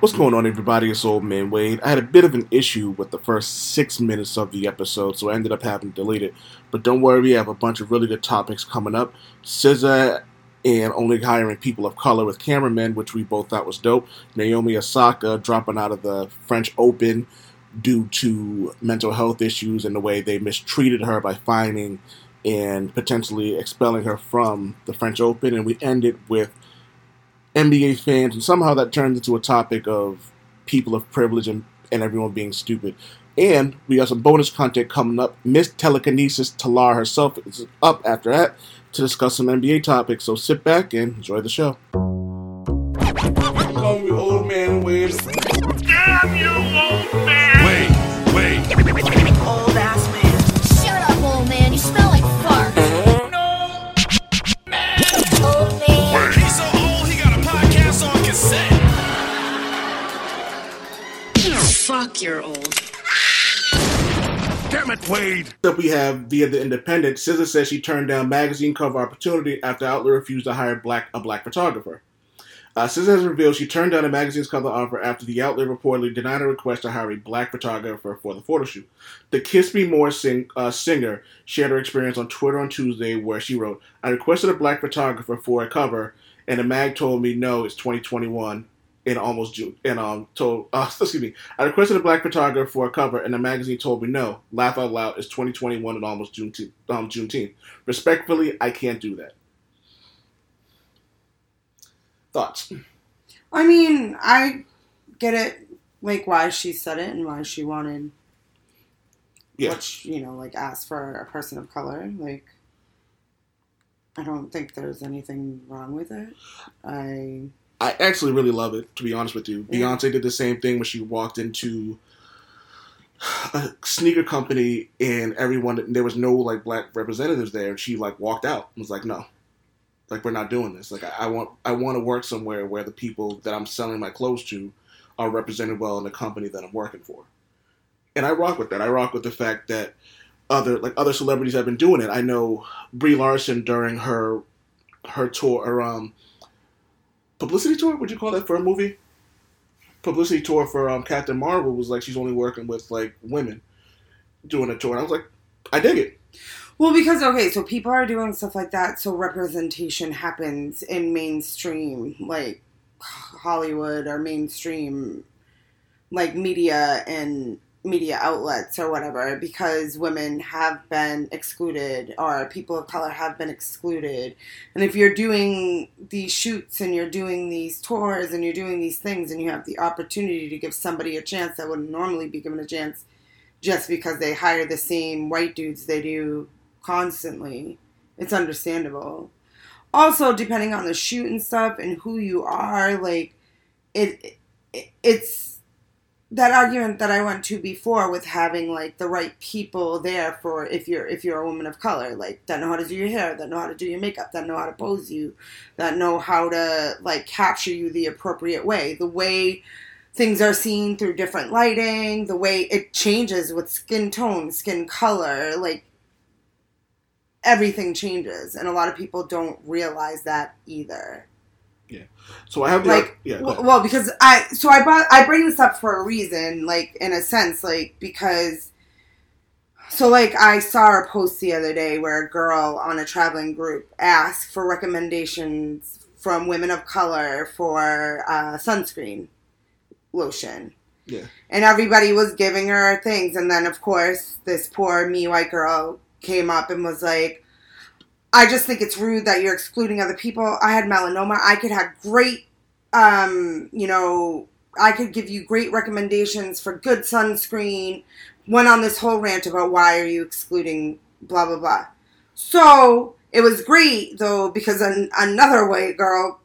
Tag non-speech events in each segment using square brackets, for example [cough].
What's going on, everybody? It's Old Man Wade. I had a bit of an issue with the first six minutes of the episode, so I ended up having to delete it. But don't worry, we have a bunch of really good topics coming up. SZA and only hiring people of color with cameramen, which we both thought was dope. Naomi Osaka dropping out of the French Open due to mental health issues and the way they mistreated her by fining and potentially expelling her from the French Open. And we ended with NBA fans, and somehow that turned into a topic of people of privilege and, and everyone being stupid. And we got some bonus content coming up. Miss Telekinesis Talar herself is up after that to discuss some NBA topics. So sit back and enjoy the show. Fuck, you're old. Damn it, Wade. Up we have via the Independent. SZA says she turned down magazine cover opportunity after Outlet refused to hire black a black photographer. Uh, SZA has revealed she turned down a magazine's cover offer after the outlet reportedly denied a request to hire a black photographer for the photo shoot. The Kiss Me More sing, uh, singer shared her experience on Twitter on Tuesday, where she wrote, "I requested a black photographer for a cover, and the mag told me no, it's 2021." In almost June, and um, told [laughs] uh, excuse me, I requested a black photographer for a cover, and the magazine told me no. Laugh out loud. It's 2021 and almost June um, Juneteenth. Respectfully, I can't do that. Thoughts? I mean, I get it, like why she said it and why she wanted, Yeah. which you know, like ask for a person of color. Like, I don't think there's anything wrong with it. I I actually really love it, to be honest with you. Yeah. Beyonce did the same thing when she walked into a sneaker company and everyone there was no like black representatives there and she like walked out and was like, No. Like we're not doing this. Like I, I want I want to work somewhere where the people that I'm selling my clothes to are represented well in the company that I'm working for. And I rock with that. I rock with the fact that other like other celebrities have been doing it. I know Brie Larson during her her tour or um publicity tour. Would you call that for a movie? Publicity tour for um, Captain Marvel was like she's only working with like women doing a tour. And I was like, I dig it. well because okay, so people are doing stuff like that, so representation happens in mainstream like Hollywood or mainstream like media and media outlets or whatever because women have been excluded or people of color have been excluded. And if you're doing these shoots and you're doing these tours and you're doing these things and you have the opportunity to give somebody a chance that wouldn't normally be given a chance just because they hire the same white dudes they do constantly, it's understandable. Also, depending on the shoot and stuff and who you are, like it, it it's that argument that I went to before with having like the right people there for if you're if you're a woman of color, like that know how to do your hair, that know how to do your makeup, that know how to pose you, that know how to like capture you the appropriate way. The way things are seen through different lighting, the way it changes with skin tone, skin color, like everything changes and a lot of people don't realize that either So I have the like yeah. well, because i so i brought i bring this up for a reason like in a sense like because so like i saw a post the other day where a girl on a traveling group asked for recommendations from women of color for uh, sunscreen lotion Yeah. and everybody was giving her things and then of course this poor me white girl came up and was like I just think it's rude that you're excluding other people. I had melanoma. I could have great, um, you know, I could give you great recommendations for good sunscreen. Went on this whole rant about why are you excluding blah blah blah. So it was great though because an, another white girl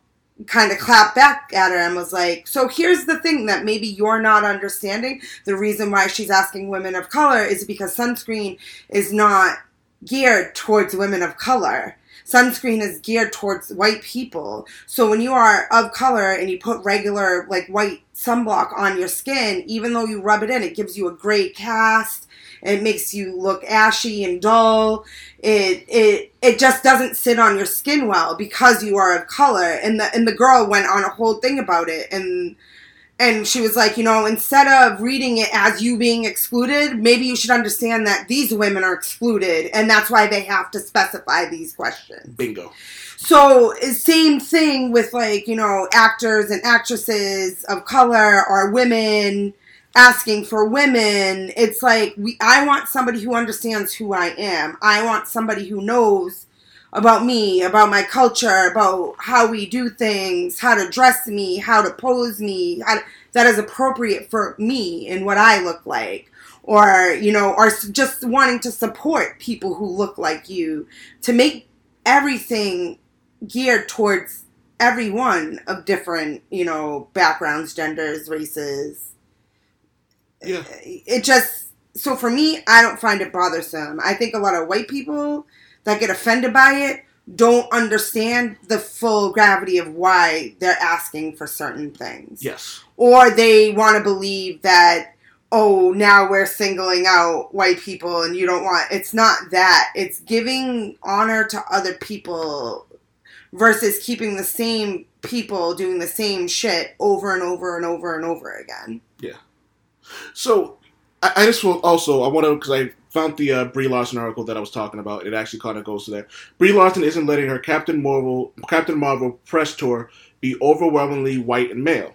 kind of clapped back at her and was like, "So here's the thing that maybe you're not understanding. The reason why she's asking women of color is because sunscreen is not geared towards women of color. Sunscreen is geared towards white people. So when you are of color and you put regular like white sunblock on your skin, even though you rub it in, it gives you a great cast. It makes you look ashy and dull. It it it just doesn't sit on your skin well because you are of color. And the and the girl went on a whole thing about it and and she was like, you know, instead of reading it as you being excluded, maybe you should understand that these women are excluded, and that's why they have to specify these questions. Bingo. So, same thing with like, you know, actors and actresses of color or women asking for women. It's like we I want somebody who understands who I am. I want somebody who knows about me, about my culture, about how we do things, how to dress me, how to pose me, how to, that is appropriate for me and what I look like. Or, you know, or just wanting to support people who look like you to make everything geared towards everyone of different, you know, backgrounds, genders, races. Yeah. It just so for me, I don't find it bothersome. I think a lot of white people that get offended by it don't understand the full gravity of why they're asking for certain things. Yes. Or they want to believe that oh, now we're singling out white people and you don't want it's not that. It's giving honor to other people versus keeping the same people doing the same shit over and over and over and over again. Yeah. So, I, I just will also I want to because I found the uh, Brie Larson article that I was talking about. It actually kind of goes to that. Brie Larson isn't letting her Captain Marvel Captain Marvel press tour be overwhelmingly white and male.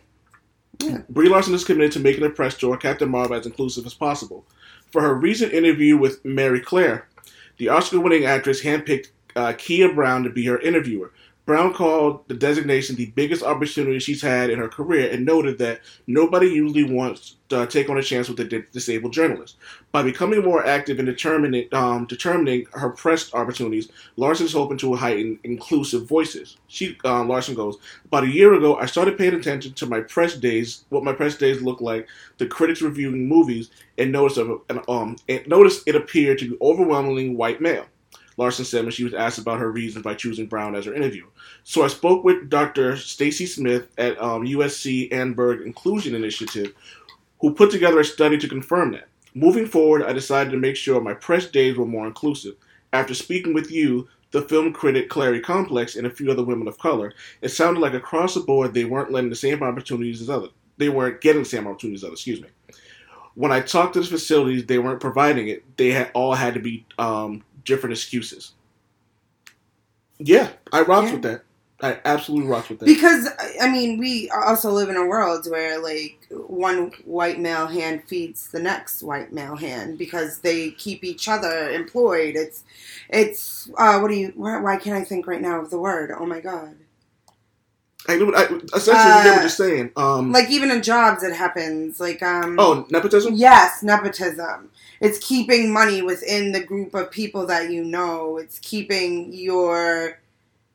Brie Larson is committed to making the press tour Captain Marvel as inclusive as possible. For her recent interview with Marie Claire, the Oscar-winning actress handpicked uh, Keah Brown to be her interviewer. Brown called the designation the biggest opportunity she's had in her career and noted that nobody usually wants to take on a chance with a disabled journalist. By becoming more active in determining, um, determining her press opportunities, Larson is hoping to heighten inclusive voices. She uh, Larson goes, about a year ago, I started paying attention to my press days, what my press days look like, the critics reviewing movies, and noticed, um, and noticed it appeared to be overwhelmingly white male. Larson said when she was asked about her reasons by choosing Brown as her interview. So I spoke with Dr. Stacy Smith at um, USC Annenberg Inclusion Initiative, who put together a study to confirm that. Moving forward, I decided to make sure my press days were more inclusive. After speaking with you, the film critic Clary Complex, and a few other women of color, it sounded like across the board they weren't letting the same opportunities as others. They weren't getting the same opportunities as others. Excuse me. When I talked to the facilities, they weren't providing it. They had all had to be um, different excuses. Yeah, I rocks Yeah. with that. I absolutely rocks with that. Because I mean, we also live in a world where like one white male hand feeds the next white male hand because they keep each other employed. It's it's uh, what do you? Why, why can't I think right now of the word? Oh my god! I, know- I essentially we get what Uh, you're saying. Um, Like even in jobs, it happens. Like um, oh, nepotism. Yes, nepotism. It's keeping money within the group of people that you know. It's keeping your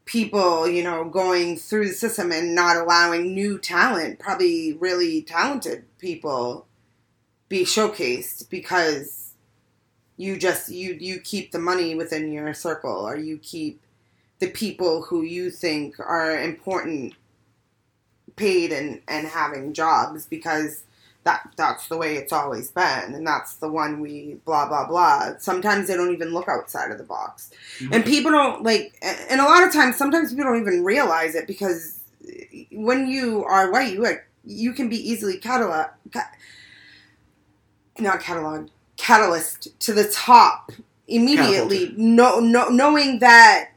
people, you know, going through the system and not allowing new talent, probably really talented people be showcased because you just you you keep the money within your circle or you keep the people who you think are important paid and and having jobs because that that's the way it's always been and that's the one we blah blah blah. Sometimes they don't even look outside of the box. And mm-hmm. people don't like and a lot of times sometimes people don't even realize it because when you are white you are, you can be easily catalog ca- not catalog catalyst to the top immediately no, no knowing that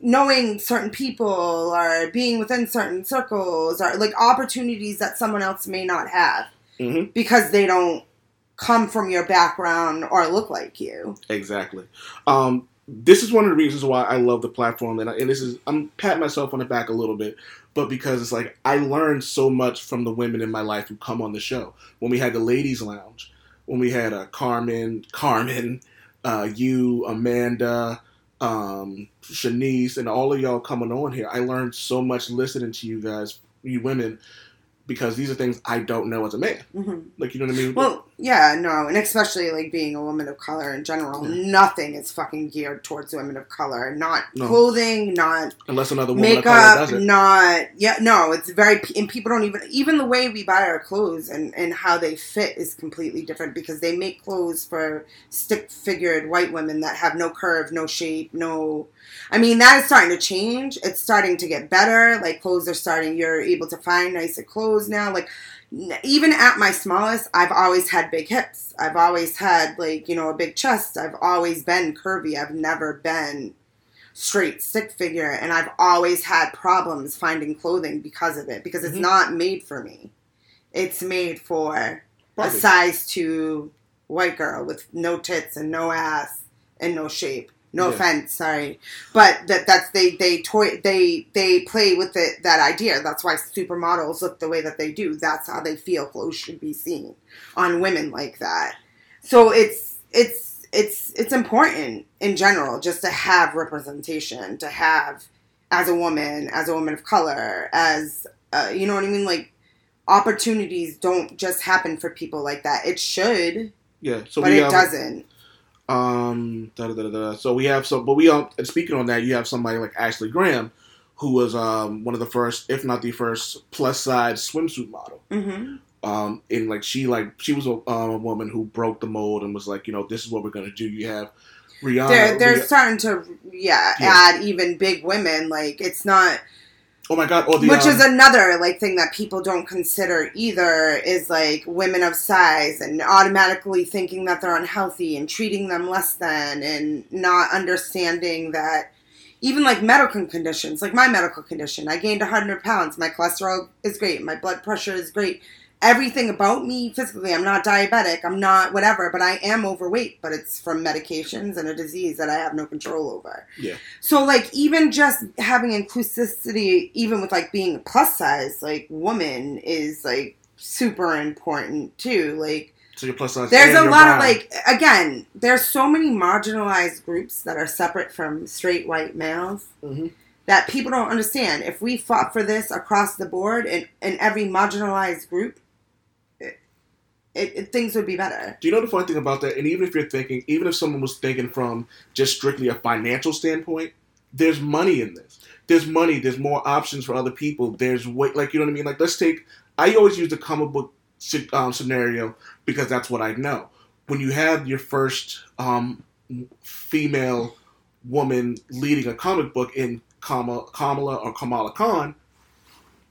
knowing certain people or being within certain circles or like opportunities that someone else may not have Mhm. because they don't come from your background or look like you. Exactly. Um, this is one of the reasons why I love the platform, and, I, and this is I'm patting myself on the back a little bit, but because it's like I learned so much from the women in my life who come on the show. When we had the ladies' lounge, when we had uh, Carmen, Carmen, uh, you, Amanda, um, Shanice, and all of y'all coming on here, I learned so much listening to you guys, you women, because these are things I don't know as a man. hmm Like you know what I mean? Well, yeah, no, and especially like being a woman of color in general, nothing is fucking geared towards women of color. Not No. clothing, not unless another woman of color does makeup, it. not yeah, no. It's very and people don't even even the way we buy our clothes and and how they fit is completely different because they make clothes for stick figured white women that have no curve, no shape, no. I mean that is starting to change. It's starting to get better. Like clothes are starting. You're able to find nicer clothes now. Like even at my smallest, I've always had big hips. I've always had like, you know, a big chest. I've always been curvy. I've never been straight stick figure and I've always had problems finding clothing because of it because it's Mhm. not made for me. It's made for a size 2 white girl with no tits and no ass and no shape. No Yeah. offense, sorry, but that that's they they toy they they play with it that idea. That's why supermodels look the way that they do. That's how they feel clothes should be seen on women like that. So it's it's it's it's important in general just to have representation, to have as a woman, as a woman of color, as uh, you know what I mean. Like opportunities don't just happen for people like that. It should, Yeah. So but it have, doesn't. Um, da, da, da, so we have some, but we um, and speaking on that, you have somebody like Ashley Graham, who was um one of the first, if not the first, plus size swimsuit model. hmm Um, and like she like she was a, um, a woman who broke the mold and was like, you know, this is what we're gonna do. You have Rihanna. they're they're starting to yeah, Yeah. add even big women like it's not oh my god! Or the, which um, is another like thing that people don't consider either is like women of size and automatically thinking that they're unhealthy and treating them less than and not understanding that even like medical conditions like my medical condition i gained 100 pounds my cholesterol is great my blood pressure is great everything about me physically i'm not diabetic i'm not whatever but i am overweight but it's from medications and a disease that i have no control over yeah. so like even just having inclusivity, even with like being a plus size like woman is like super important too. Like So you're plus size. there's a lot of like again, there's so many marginalized groups that are separate from straight white males Mhm. that people don't understand. If we fought for this across the board in, in every marginalized group, it, it, things would be better. Do you know the funny thing about that? And even if you're thinking, even if someone was thinking from just strictly a financial standpoint, there's money in this. There's money. There's more options for other people. There's way, like you know what I mean. Like let's take. I always use the comic book um, scenario because that's what I know. When you have your first um, female woman leading a comic book in Kamala, Kamala or Kamala Khan,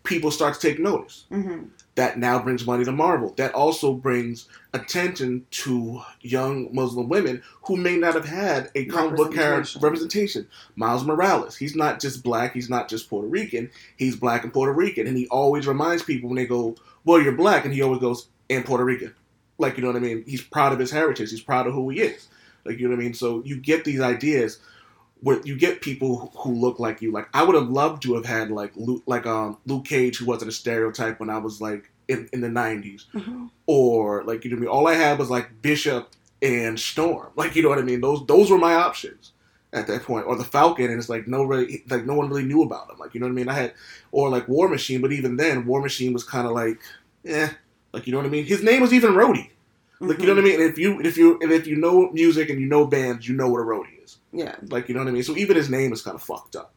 people start to take notice hmm that now brings money to Marvel. That also brings attention to young Muslim women who may not have had a comic book character Representation. Miles Morales, he's not just black, he's not just Puerto Rican, he's black and Puerto Rican. And he always reminds people when they go, Well, you're black, and he always goes, And Puerto Rican. Like, you know what I mean? He's proud of his heritage, he's proud of who he is. Like, you know what I mean? So you get these ideas where you get people who look like you. Like I would have loved to have had like Luke, like um Luke Cage, who wasn't a stereotype when I was like in, in the '90s, Mhm. or like you know what I mean. All I had was like Bishop and Storm. Like you know what I mean. Those those were my options at that point. Or the Falcon, and it's like no really like no one really knew about him. Like you know what I mean. I had or like War Machine, but even then, War Machine was kind of like eh. Like you know what I mean. His name was even Rhodey. Like you know what I mean. And if you if you and if you know music and you know bands, you know what a roadie is. Yeah. Like you know what I mean. So even his name is kind of fucked up.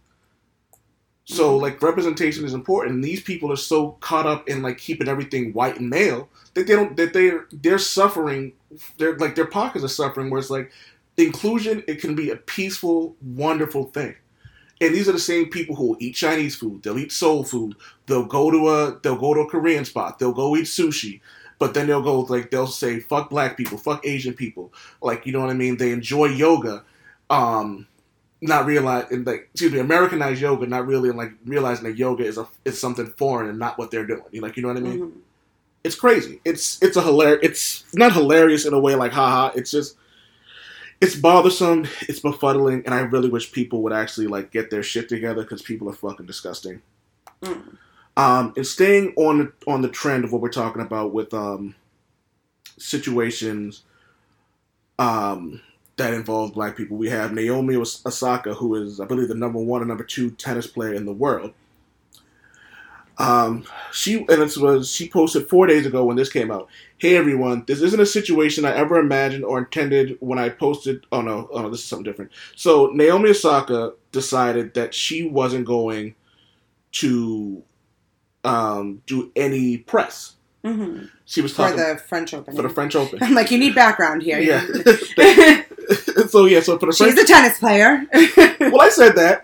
So Mhm. like representation is important. And these people are so caught up in like keeping everything white and male that they don't that they're they're suffering. They're like their pockets are suffering. Where it's like inclusion, it can be a peaceful, wonderful thing. And these are the same people who will eat Chinese food. They'll eat soul food. They'll go to a they'll go to a Korean spot. They'll go eat sushi. But then they'll go like they'll say fuck black people, fuck Asian people. Like you know what I mean. They enjoy yoga, um, not realize and like excuse me, Americanized yoga, not really like realizing that yoga is a is something foreign and not what they're doing. You like you know what I mean? Mhm. It's crazy. It's it's a hilarious. It's not hilarious in a way like haha. It's just it's bothersome. It's befuddling, and I really wish people would actually like get their shit together because people are fucking disgusting. Mm. Um, and staying on the, on the trend of what we're talking about with um, situations um, that involve black people, we have Naomi Osaka, who is, I believe, the number one and number two tennis player in the world. Um, she and it was she posted four days ago when this came out. Hey everyone, this isn't a situation I ever imagined or intended when I posted. Oh no, oh no, this is something different. So Naomi Osaka decided that she wasn't going to um, do any press hmm She was talking For the French Open. for the French Open. I'm like, you need background here. Yeah. [laughs] [laughs] so yeah, so for the French, She's a tennis player. [laughs] well, I said that.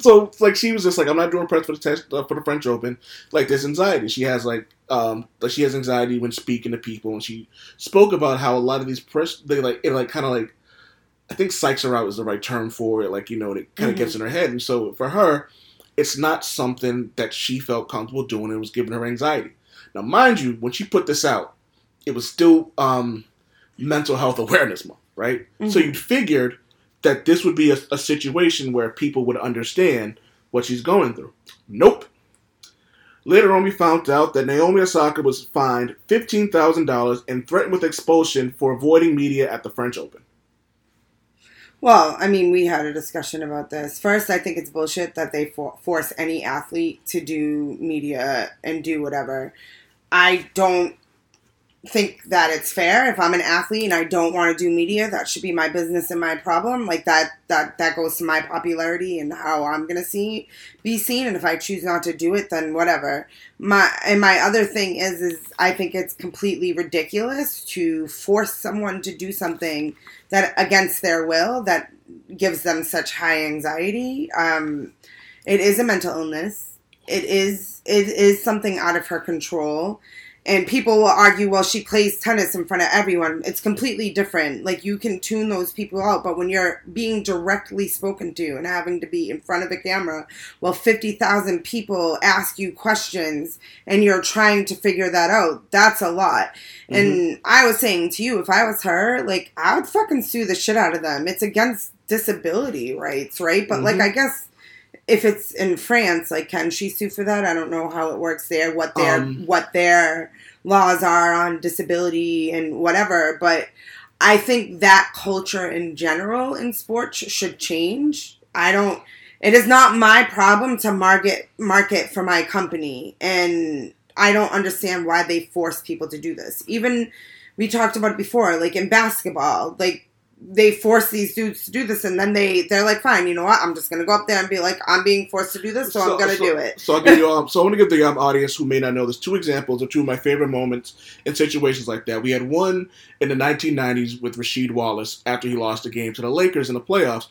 so like she was just like, I'm not doing press for the test uh, for the French Open. Like there's anxiety. She has like um like she has anxiety when speaking to people, and she spoke about how a lot of these press they like it like kind of like I think psychs her out is the right term for it. Like you know, it kind of Mhm. gets in her head, and so for her, it's not something that she felt comfortable doing. It was giving her anxiety. Now, mind you, when she put this out, it was still um mental health awareness month, right? So Mhm. you figured that this would be a, a situation where people would understand what she's going through. Nope. Later on, we found out that Naomi Osaka was fined $15,000 and threatened with expulsion for avoiding media at the French Open. Well, I mean, we had a discussion about this. First, I think it's bullshit that they for- force any athlete to do media and do whatever. I don't think that it's fair. If I'm an athlete and I don't want to do media, that should be my business and my problem. Like that that that goes to my popularity and how I'm to see be seen and if I choose not to do it then whatever. My and my other thing is is I think it's completely ridiculous to force someone to do something that against their will that gives them such high anxiety. Um, it is a mental illness. It is it is something out of her control. And people will argue, well, she plays tennis in front of everyone. It's completely different. Like you can tune those people out, but when you're being directly spoken to and having to be in front of the camera while fifty thousand people ask you questions and you're trying to figure that out, that's a lot. And I was saying to you, if I was her, like I would fucking sue the shit out of them. It's against disability rights, right? But like Mhm. I guess if it's in France, like can she sue for that? I don't know how it works there, what their Um, what their laws are on disability and whatever, but I think that culture in general in sports should change. I don't it is not my problem to market market for my company and I don't understand why they force people to do this. Even we talked about it before, like in basketball, like they force these dudes to do this and then they they're like fine you know what i'm just gonna go up there and be like i'm being forced to do this so, i'm gonna so- do it So I'll give you um, so I want to give the um, audience who may not know this two examples of two of my favorite moments in situations like that. We had one in the 1990s with Rasheed Wallace after he lost a game to the Lakers in the playoffs,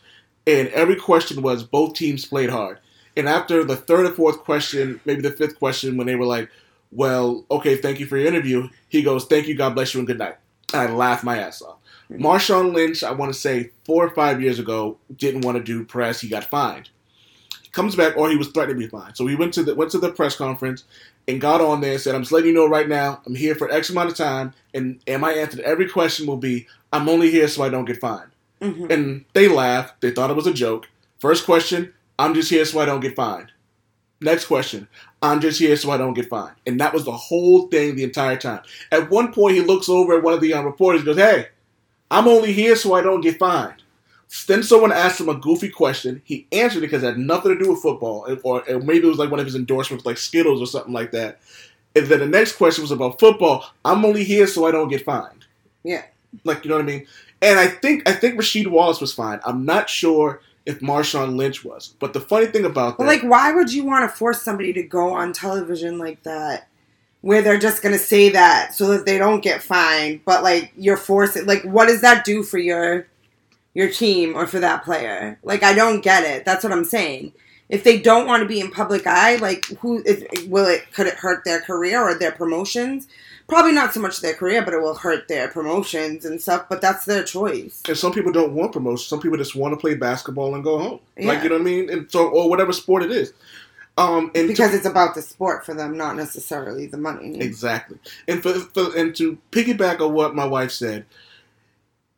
and every question was both teams played hard. And after the third or fourth question, maybe the fifth question, when they were like, "Well, okay, thank you for your interview," he goes, "Thank you, God bless you, and good night." And I laughed my ass off. Marshawn Lynch, I want to say four or five years ago, didn't want to do press. He got fined comes back or he was threatened to be fined. So he went to the went to the press conference and got on there and said, I'm just letting you know right now, I'm here for X amount of time and, and my answer to every question will be, I'm only here so I don't get fined. Mhm. And they laughed. They thought it was a joke. First question, I'm just here so I don't get fined. Next question, I'm just here so I don't get fined. And that was the whole thing the entire time. At one point, he looks over at one of the um, reporters and goes, Hey, I'm only here so I don't get fined. Then someone asked him a goofy question. He answered it because it had nothing to do with football, or, or maybe it was like one of his endorsements, like Skittles or something like that. And then the next question was about football. I'm only here so I don't get fined. yeah Like you know what I mean? And I think I think Rasheed Wallace was fine. I'm not sure if Marshawn Lynch was. But the funny thing about that, But like, why would you want to force somebody to go on television like that, where they're just gonna say that so that they don't get fined? But like, you're forcing. Like, what does that do for your your team or for that player? Like, I don't get it. That's what I'm saying. If they don't want to be in public eye, like, who is, will it? Could it hurt their career or their promotions? Probably not so much their career, but it will hurt their promotions and stuff. But that's their choice. and some people don't want promotion. Some people just want to play basketball and go home. Like you know what I mean? And so or whatever sport it is. Um, and to- Because it's about the sport for them, not necessarily the money. Exactly. And for, for and to piggyback on what my wife said,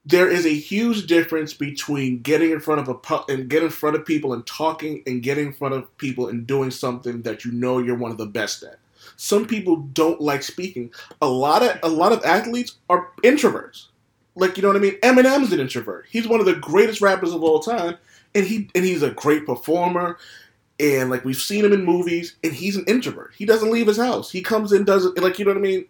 there is a huge difference between getting in front of a and getting in front of people and talking and getting in front of people and doing something that you know you're one of the best at. Some people don't like speaking. A lot of a lot of athletes are introverts. Like you know what I mean? Eminem's an introvert. He's one of the greatest rappers of all time, and he and he's a great performer. And like we've seen him in movies, and he's an introvert. He doesn't leave his house. He comes in, does it like you know what I mean.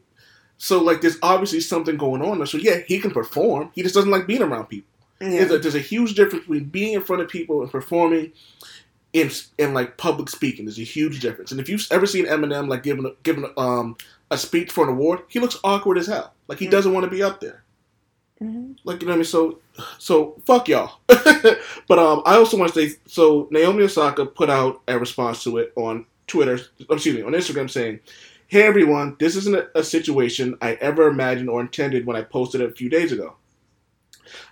So like there's obviously something going on there. So yeah, he can perform. He just doesn't like being around people. Yeah. There's, a, there's a huge difference between being in front of people and performing in in like public speaking. There's a huge difference. And if you've ever seen Eminem like giving a- giving a, um a speech for an award, he looks awkward as hell. Like he Mm. doesn't want to be up there. Mm-hmm. Like you know what I mean? So, so fuck y'all. [laughs] but um, I also want to say so. Naomi Osaka put out a response to it on Twitter. Excuse me, on Instagram, saying, "Hey everyone, this isn't a, a situation I ever imagined or intended when I posted it a few days ago.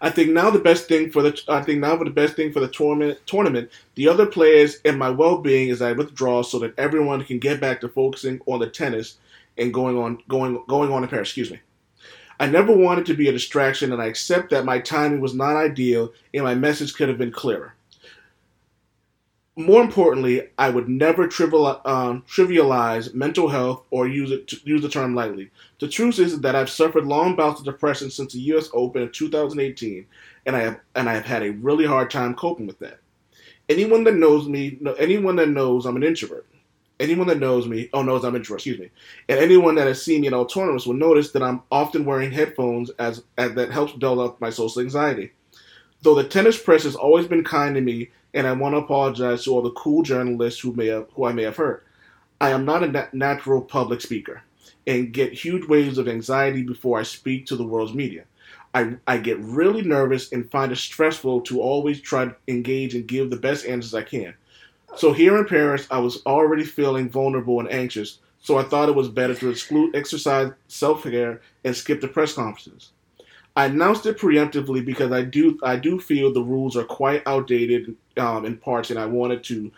I think now the best thing for the I think now for the best thing for the tournament tournament, the other players and my well being is I withdraw so that everyone can get back to focusing on the tennis and going on going going on in Paris. Excuse me." I never wanted to be a distraction, and I accept that my timing was not ideal and my message could have been clearer. More importantly, I would never trivial, um, trivialize mental health or use it use the term lightly. The truth is that I've suffered long bouts of depression since the U.S. Open in 2018, and I have and I have had a really hard time coping with that. Anyone that knows me, anyone that knows I'm an introvert, anyone that knows me, oh knows I'm an introvert, excuse me, and anyone that has seen me in all tournaments will notice that I'm often wearing headphones as, as that helps dull up my social anxiety. Though the tennis press has always been kind to me, and I want to apologize to all the cool journalists who may have, who I may have hurt. I am not a nat- natural public speaker, and get huge waves of anxiety before I speak to the world's media. I, I get really nervous and find it stressful to always try to engage and give the best answers I can. So here in Paris, I was already feeling vulnerable and anxious, so I thought it was better to exclude exercise, self care, and skip the press conferences. I announced it preemptively because I do I do feel the rules are quite outdated um, in parts, and I wanted to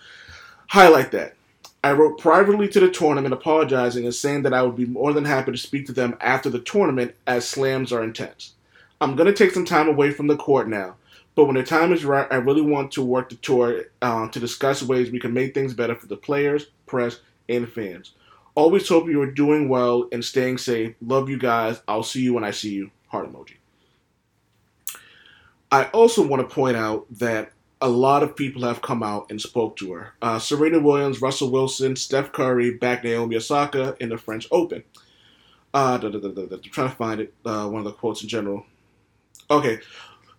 highlight that. I wrote privately to the tournament apologizing and saying that I would be more than happy to speak to them after the tournament as slams are intense. I'm going to take some time away from the court now, but when the time is right, I really want to work the tour uh, to discuss ways we can make things better for the players, press, and fans. Always hope you are doing well and staying safe. Love you guys. I'll see you when I see you. Heart emoji. I also want to point out that a lot of people have come out and spoke to her. Uh, Serena Williams, Russell Wilson, Steph Curry back Naomi Osaka in the French Open. Uh, da, da, da, I'm trying to find it. Uh, one of the quotes in general. Okay,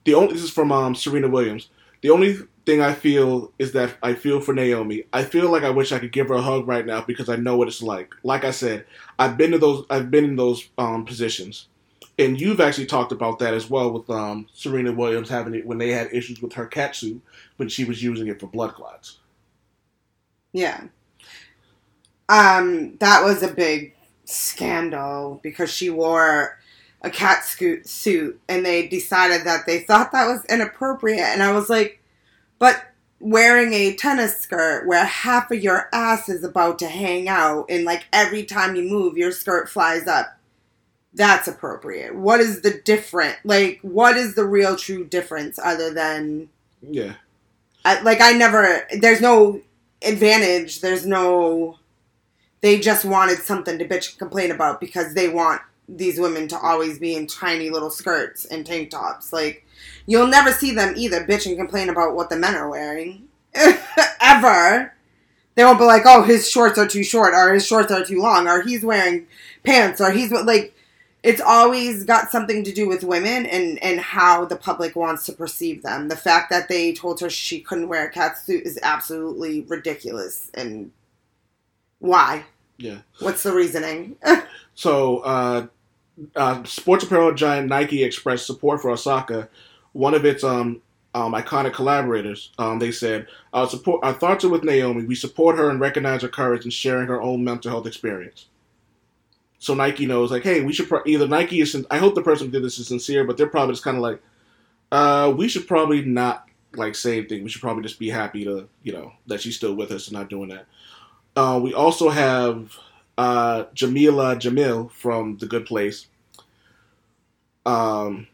the only this is from um, Serena Williams. The only thing I feel is that I feel for Naomi. I feel like I wish I could give her a hug right now because I know what it's like. Like I said, I've been to those. I've been in those um, positions, and you've actually talked about that as well with um, Serena Williams having it when they had issues with her cat suit when she was using it for blood clots. Yeah. Um, that was a big scandal because she wore a cat scoot suit and they decided that they thought that was inappropriate and I was like, but wearing a tennis skirt where half of your ass is about to hang out and like every time you move your skirt flies up. That's appropriate. What is the different like what is the real true difference other than Yeah, I, like I never. There's no advantage. There's no. They just wanted something to bitch and complain about because they want these women to always be in tiny little skirts and tank tops. Like you'll never see them either bitch and complain about what the men are wearing [laughs] ever. They won't be like, "Oh, his shorts are too short," or "His shorts are too long," or "He's wearing pants," or "He's like." It's always got something to do with women and, and how the public wants to perceive them. The fact that they told her she couldn't wear a cat suit is absolutely ridiculous. And why? yeah. What's the reasoning? [laughs] So, uh, uh, sports apparel giant Nike expressed support for Osaka. One of its um, um, iconic collaborators, um, they said, our, support, our thoughts are with Naomi. We support her and recognize her courage in sharing her own mental health experience. So Nike knows, like, hey, we should pro- either Nike is. sin- I hope the person who did this is sincere, but they're probably just kind of like, uh, we should probably not like say anything. We should probably just be happy to, you know, that she's still with us and not doing that. Uh, we also have uh, Jameela Jamil from The Good Place. Um,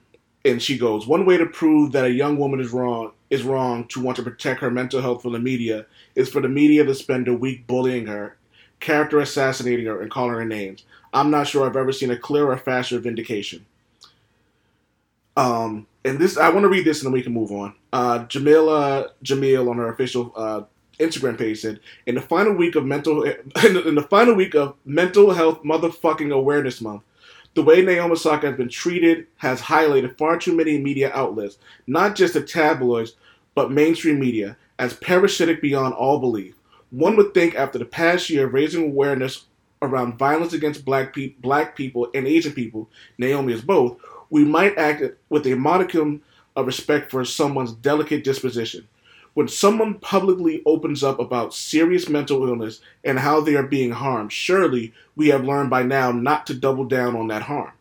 and she goes, one way to prove that a young woman is wrong is wrong to want to protect her mental health from the media is for the media to spend a week bullying her, character assassinating her, and calling her names. I'm not sure I've ever seen a clearer, faster vindication. Um, and this, I want to read this and then we can move on. Uh, Jameela Jamil on her official uh, Instagram page said, "In the final week of mental, in the, in the final week of Mental Health Motherfucking Awareness Month, the way Naomi Osaka has been treated has highlighted far too many media outlets, not just the tabloids, but mainstream media, as parasitic beyond all belief. One would think after the past year of raising awareness around violence against black, pe- black people and Asian people, Naomi is both, we might act with a modicum of respect for someone's delicate disposition. When someone publicly opens up about serious mental illness and how they are being harmed, surely we have learned by now not to double down on that harm.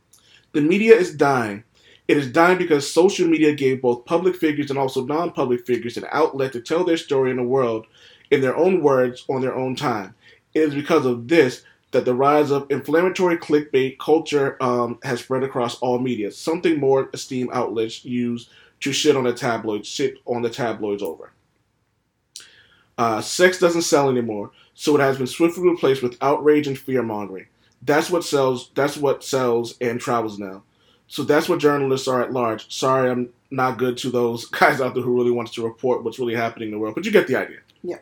The media is dying. It is dying because social media gave both public figures and also non public figures an outlet to tell their story in the world in their own words on their own time. It is because of this that the rise of inflammatory clickbait culture um, has spread across all media. Something more esteemed outlets use to shit on the tabloids, shit on the tabloids over. Uh, sex doesn't sell anymore, so it has been swiftly replaced with outrage and fear mongering. That's what sells. That's what sells and travels now. So that's what journalists are at large. Sorry, I'm not good to those [laughs] guys out there who really wants to report what's really happening in the world, but you get the idea. Yes.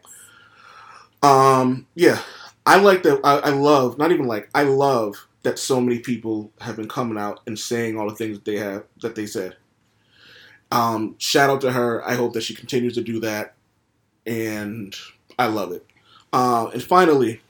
Um, yeah, I like that. I, I love, not even like, I love that so many people have been coming out and saying all the things that they have that they said. Um, shout out to her. I hope that she continues to do that, and I love it. Uh, and finally,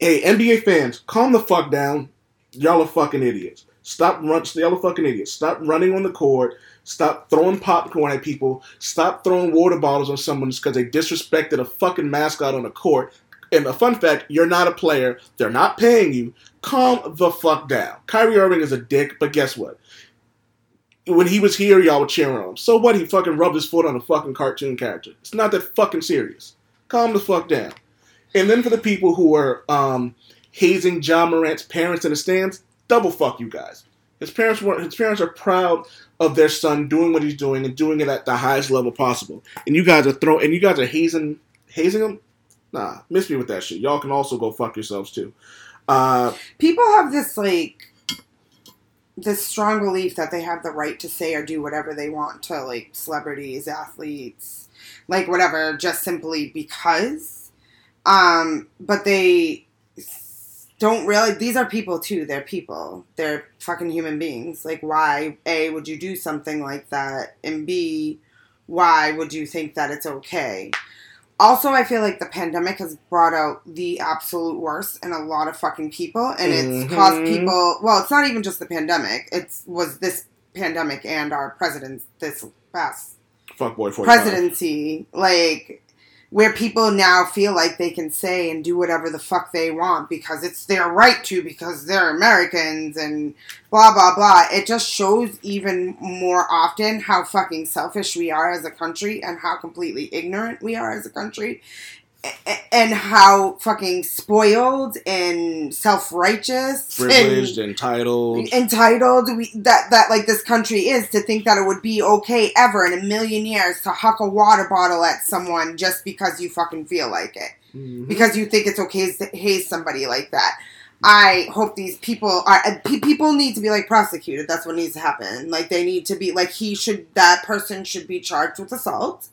hey NBA fans, calm the fuck down. Y'all are fucking idiots. Stop run. Y'all are fucking idiots. Stop running on the court. Stop throwing popcorn at people. Stop throwing water bottles on someone because they disrespected a fucking mascot on the court. And a fun fact, you're not a player. They're not paying you. Calm the fuck down. Kyrie Irving is a dick, but guess what? When he was here, y'all were cheering on him. So what? He fucking rubbed his foot on a fucking cartoon character. It's not that fucking serious. Calm the fuck down. And then for the people who are um, hazing Ja Morant's parents in the stands, double fuck you guys. His parents were his parents are proud of their son doing what he's doing and doing it at the highest level possible. And you guys are throwing and you guys are hazing hazing him. Nah, miss me with that shit. Y'all can also go fuck yourselves too. Uh, People have this like this strong belief that they have the right to say or do whatever they want to like celebrities, athletes, like whatever, just simply because. Um, but they don't really. These are people too. They're people. They're fucking human beings. Like, why a would you do something like that, and b why would you think that it's okay? Also, I feel like the pandemic has brought out the absolute worst in a lot of fucking people, and it's Mhm. caused people. Well, it's not even just the pandemic. It's was this pandemic and our president's this past fuck boy presidency, like where people now feel like they can say and do whatever the fuck they want because it's their right to because they're Americans and blah blah blah. It just shows even more often how fucking selfish we are as a country and how completely ignorant we are as a country. And how fucking spoiled and self righteous privileged, entitled. entitled we, that that like this country is to think that it would be okay ever in a million years to huck a water bottle at someone just because you fucking feel like it Mhm. because you think it's okay to haze somebody like that. I hope these people are people need to be like prosecuted. That's what needs to happen. Like they need to be like he should that person should be charged with assault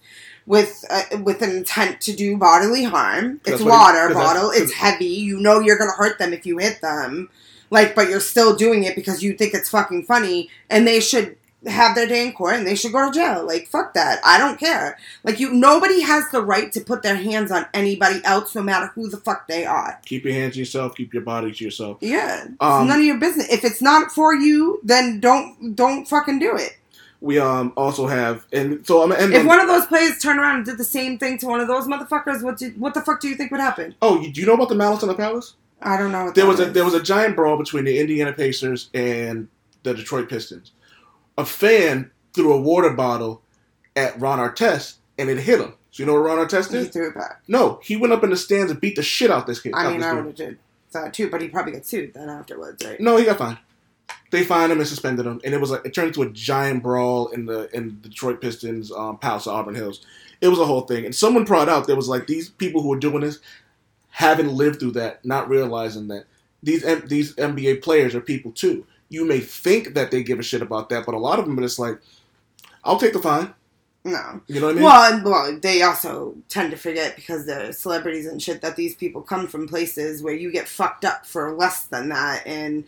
with uh, with an intent to do bodily harm. It's water he- water 'cause that's- bottle. It's heavy. You know you're gonna hurt them if you hit them. Like, but you're still doing it because you think it's fucking funny, and they should have their day in court and they should go to jail. Like, fuck that. I don't care. Like, you, nobody has the right to put their hands on anybody else, no matter who the fuck they are. Keep your hands to yourself. Keep your body to yourself. Yeah, Um, it's none of your business. If it's not for you, then don't don't fucking do it. We um also have and so I'm and If one of those players turned around and did the same thing to one of those motherfuckers, what do, what the fuck do you think would happen? oh, you, do you know about the Malice in the Palace? I don't know. There was a there was a giant brawl between the Indiana Pacers and the Detroit Pistons. A fan threw a water bottle at Ron Artest and it hit him. So you know what Ron Artest He did? threw it back. No, he went up in the stands and beat the shit out this kid. I mean, I would have did that too, but he probably got sued then afterwards, right? No, he got fined. They fined him and suspended him, and it was like it turned into a giant brawl in the in the Detroit Pistons um, Palace of Auburn Hills. It was a whole thing, and someone brought out there was like these people who are doing this haven't lived through that, not realizing that these M- these NBA players are people too. You may think that they give a shit about that, but a lot of them are just like, "I'll take the fine." No. You know what I mean? Well, well, they also tend to forget because they're celebrities and shit that these people come from places where you get fucked up for less than that. And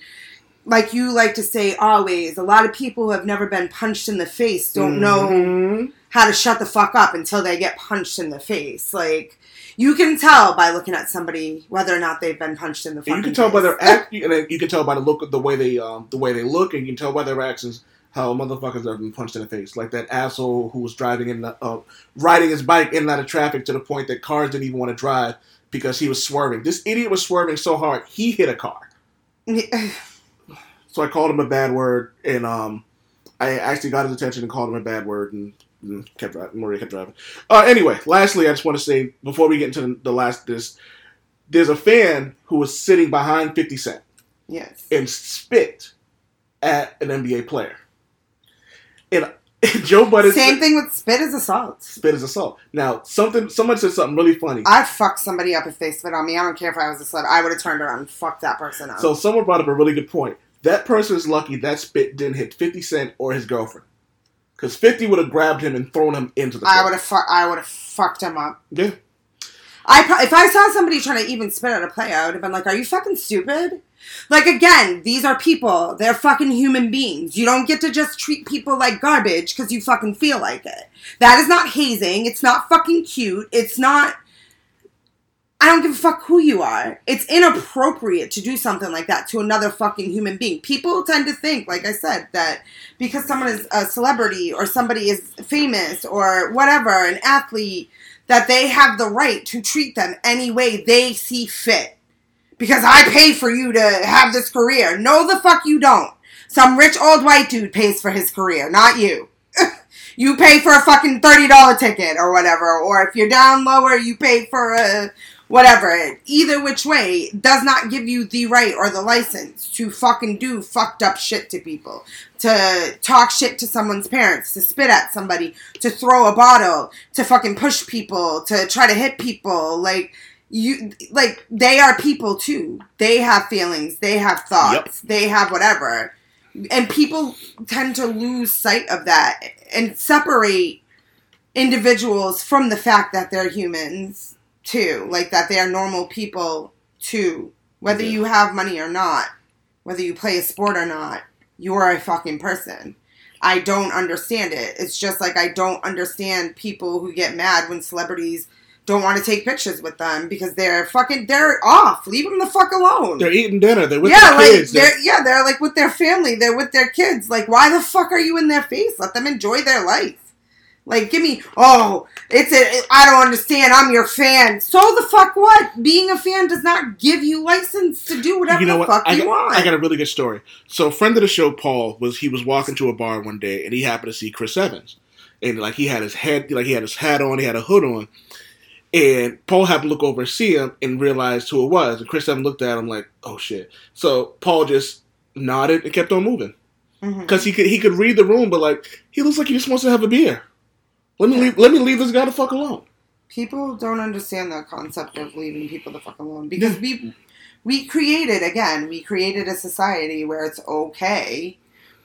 like you like to say always, a lot of people who have never been punched in the face don't know Mhm. how to shut the fuck up until they get punched in the face. Like, You can tell by looking at somebody whether or not they've been punched in the. And you can tell by their act, and you can tell by the look of the way they um the way they look, and you can tell by their actions how motherfuckers have been punched in the face. Like that asshole who was driving in the uh, riding his bike in and out of traffic to the point that cars didn't even want to drive because he was swerving. This idiot was swerving so hard he hit a car. [sighs] [laughs] So I called him a bad word, and um, I actually got his attention and called him a bad word, and, and kept driving. Maria kept driving. Uh, anyway, lastly, I just want to say before we get into the, the last this, there's a fan who was sitting behind Fifty Cent yes. and spit at an NBA player, and [laughs] Joe Budden Same thing with spit is assault. spit as assault. Now, something someone said something really funny. I'd fuck somebody up if they spit on me. I don't care if I was a slut. I would have turned around and fucked that person up. So someone brought up a really good point. That person is lucky that spit didn't hit 50 Cent or his girlfriend. Because 50 would have grabbed him and thrown him into the I would have fu- I would have fucked him up. Yeah. I pro- if I saw somebody trying to even spit at a play, I would have been like, "Are you fucking stupid?" Like again, these are people. They're fucking human beings. You don't get to just treat people like garbage because you fucking feel like it. That is not hazing. It's not fucking cute. It's not. I don't give a fuck who you are. It's inappropriate to do something like that to another fucking human being. People tend to think, like I said, that because someone is a celebrity or somebody is famous or whatever, an athlete, that they have the right to treat them any way they see fit. Because I pay for you to have this career. No, the fuck you don't. Some rich old white dude pays for his career, not you. [laughs] you pay for a fucking $30 ticket or whatever. Or if you're down lower, you pay for a whatever. Either which way does not give you the right or the license to fucking do fucked up shit to people. To talk shit to someone's parents, to spit at somebody, to throw a bottle, to fucking push people, to try to hit people. Like, you like they are people too. They have feelings, they have thoughts, they have whatever. And people tend to lose sight of that and separate individuals from the fact that they're humans too, like that they are normal people too. Whether Yeah. you have money or not, whether you play a sport or not, you're a fucking person. I don't understand it. It's just like I don't understand people who get mad when celebrities don't want to take pictures with them because they're fucking they're off. Leave them the fuck alone. They're eating dinner. They're with yeah, their like kids. they're yeah, they're like with their family. They're with their kids. Like, why the fuck are you in their face? Let them enjoy their life. Like, give me oh, it's a I don't understand. I'm your fan. So the fuck what? Being a fan does not give you license to do whatever you know the what? fuck I you got, want. I got a really good story. So, friend of the show, Paul, was he was walking to a bar one day and he happened to see Chris Evans, and like he had his head, like he had his hat on, he had a hood on, and Paul happened to look over and see him and realized who it was. And Chris Evans looked at him like, "Oh shit!" So Paul just nodded and kept on moving mm-hmm. because he could he could read the room, but like he looks like he just wants to have a beer. Let me leave, let me leave this guy the fuck alone. people don't understand the concept of leaving people the fuck alone because we we created again we created a society where it's okay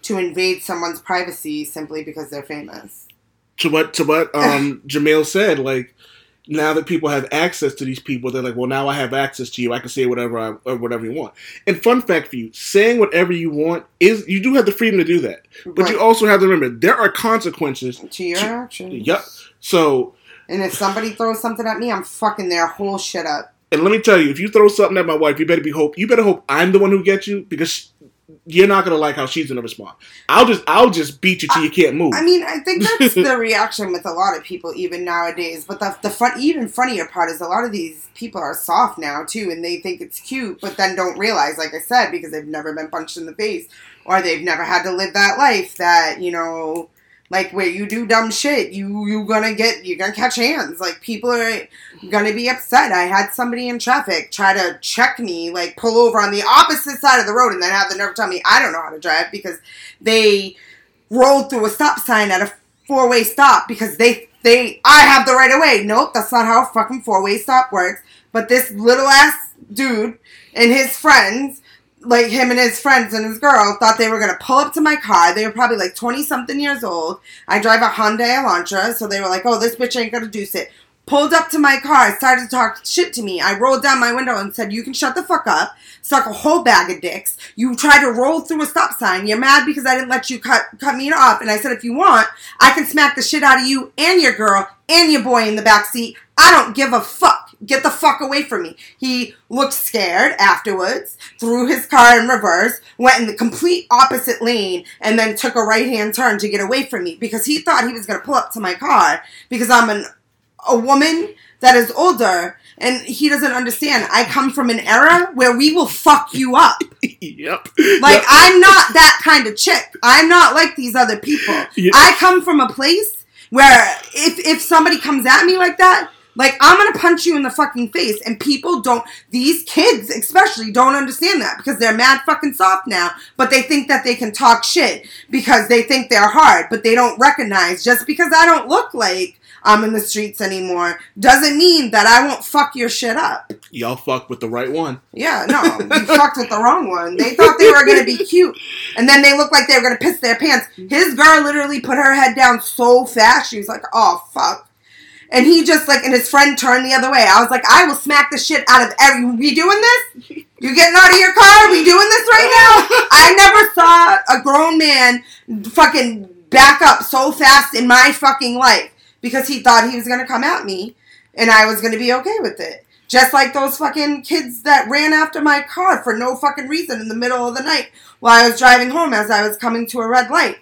to invade someone's privacy simply because they're famous to what to what [laughs] um Jamil said, like now that people have access to these people, they're like, well, now I have access to you. I can say whatever I or whatever you want. And fun fact for you, saying whatever you want is you do have the freedom to do that, but you also have to remember there are consequences. to your actions Yep. So, and if somebody throws something at me i'm fucking their whole shit up and let me tell you, if you throw something at my wife, you better be hope. You better hope I'm the one who gets you because you're not gonna like how she's gonna respond. I'll just I'll just beat you till you can't move. I mean, I think that's [laughs] the reaction with a lot of people even nowadays. But the the fun, even funnier part is a lot of these people are soft now too, and they think it's cute, but then don't realize, like I said, because they've never been punched in the face or they've never had to live that life. That you know, like where you do dumb shit, you you gonna get you're gonna catch hands. Like people are gonna be upset. I had somebody in traffic try to check me, like pull over on the opposite side of the road, and then have the nerve to tell me I don't know how to drive because they rolled through a stop sign at a four way stop because they they I have the right of way. Nope, that's not how a fucking four way stop works. But this little ass dude and his friends, like him and his friends and his girl, thought they were gonna pull up to my car. They were probably like twenty something years old. I drive a Hyundai Elantra, so they were like, "Oh, this bitch ain't gonna do shit." Pulled up to my car, started to talk shit to me. I rolled down my window and said, You can shut the fuck up. Suck a whole bag of dicks. You tried to roll through a stop sign. You're mad because I didn't let you cut cut me off. And I said, if you want, I can smack the shit out of you and your girl and your boy in the back seat. I don't give a fuck. Get the fuck away from me. He looked scared afterwards, threw his car in reverse, went in the complete opposite lane, and then took a right hand turn to get away from me because he thought he was going to pull up to my car because I'm an, a woman that is older and he doesn't understand. I come from an era where we will fuck you up. [laughs] yep. Like I'm not that kind of chick. I'm not like these other people. Yeah. I come from a place where if if somebody comes at me like that, like I'm gonna punch you in the fucking face. And people don't. These kids especially don't understand that because they're mad fucking soft now. But they think that they can talk shit because they think they're hard. But they don't recognize just because I don't look like. I'm in the streets anymore doesn't mean that I won't fuck your shit up. Y'all fucked with the right one. Yeah, no, [laughs] you fucked with the wrong one. They thought they were gonna be cute, and then they looked like they were gonna piss their pants. His girl literally put her head down so fast, she was like, "Oh fuck," and he just like, and his friend turned the other way. I was like, "I will smack the shit out of every. We doing this? You getting out of your car? We doing this right now?" [laughs] I never saw a grown man fucking back up so fast in my fucking life because he thought he was gonna come at me, and I was gonna be okay with it. Just like those fucking kids that ran after my car for no fucking reason in the middle of the night while I was driving home as I was coming to a red light.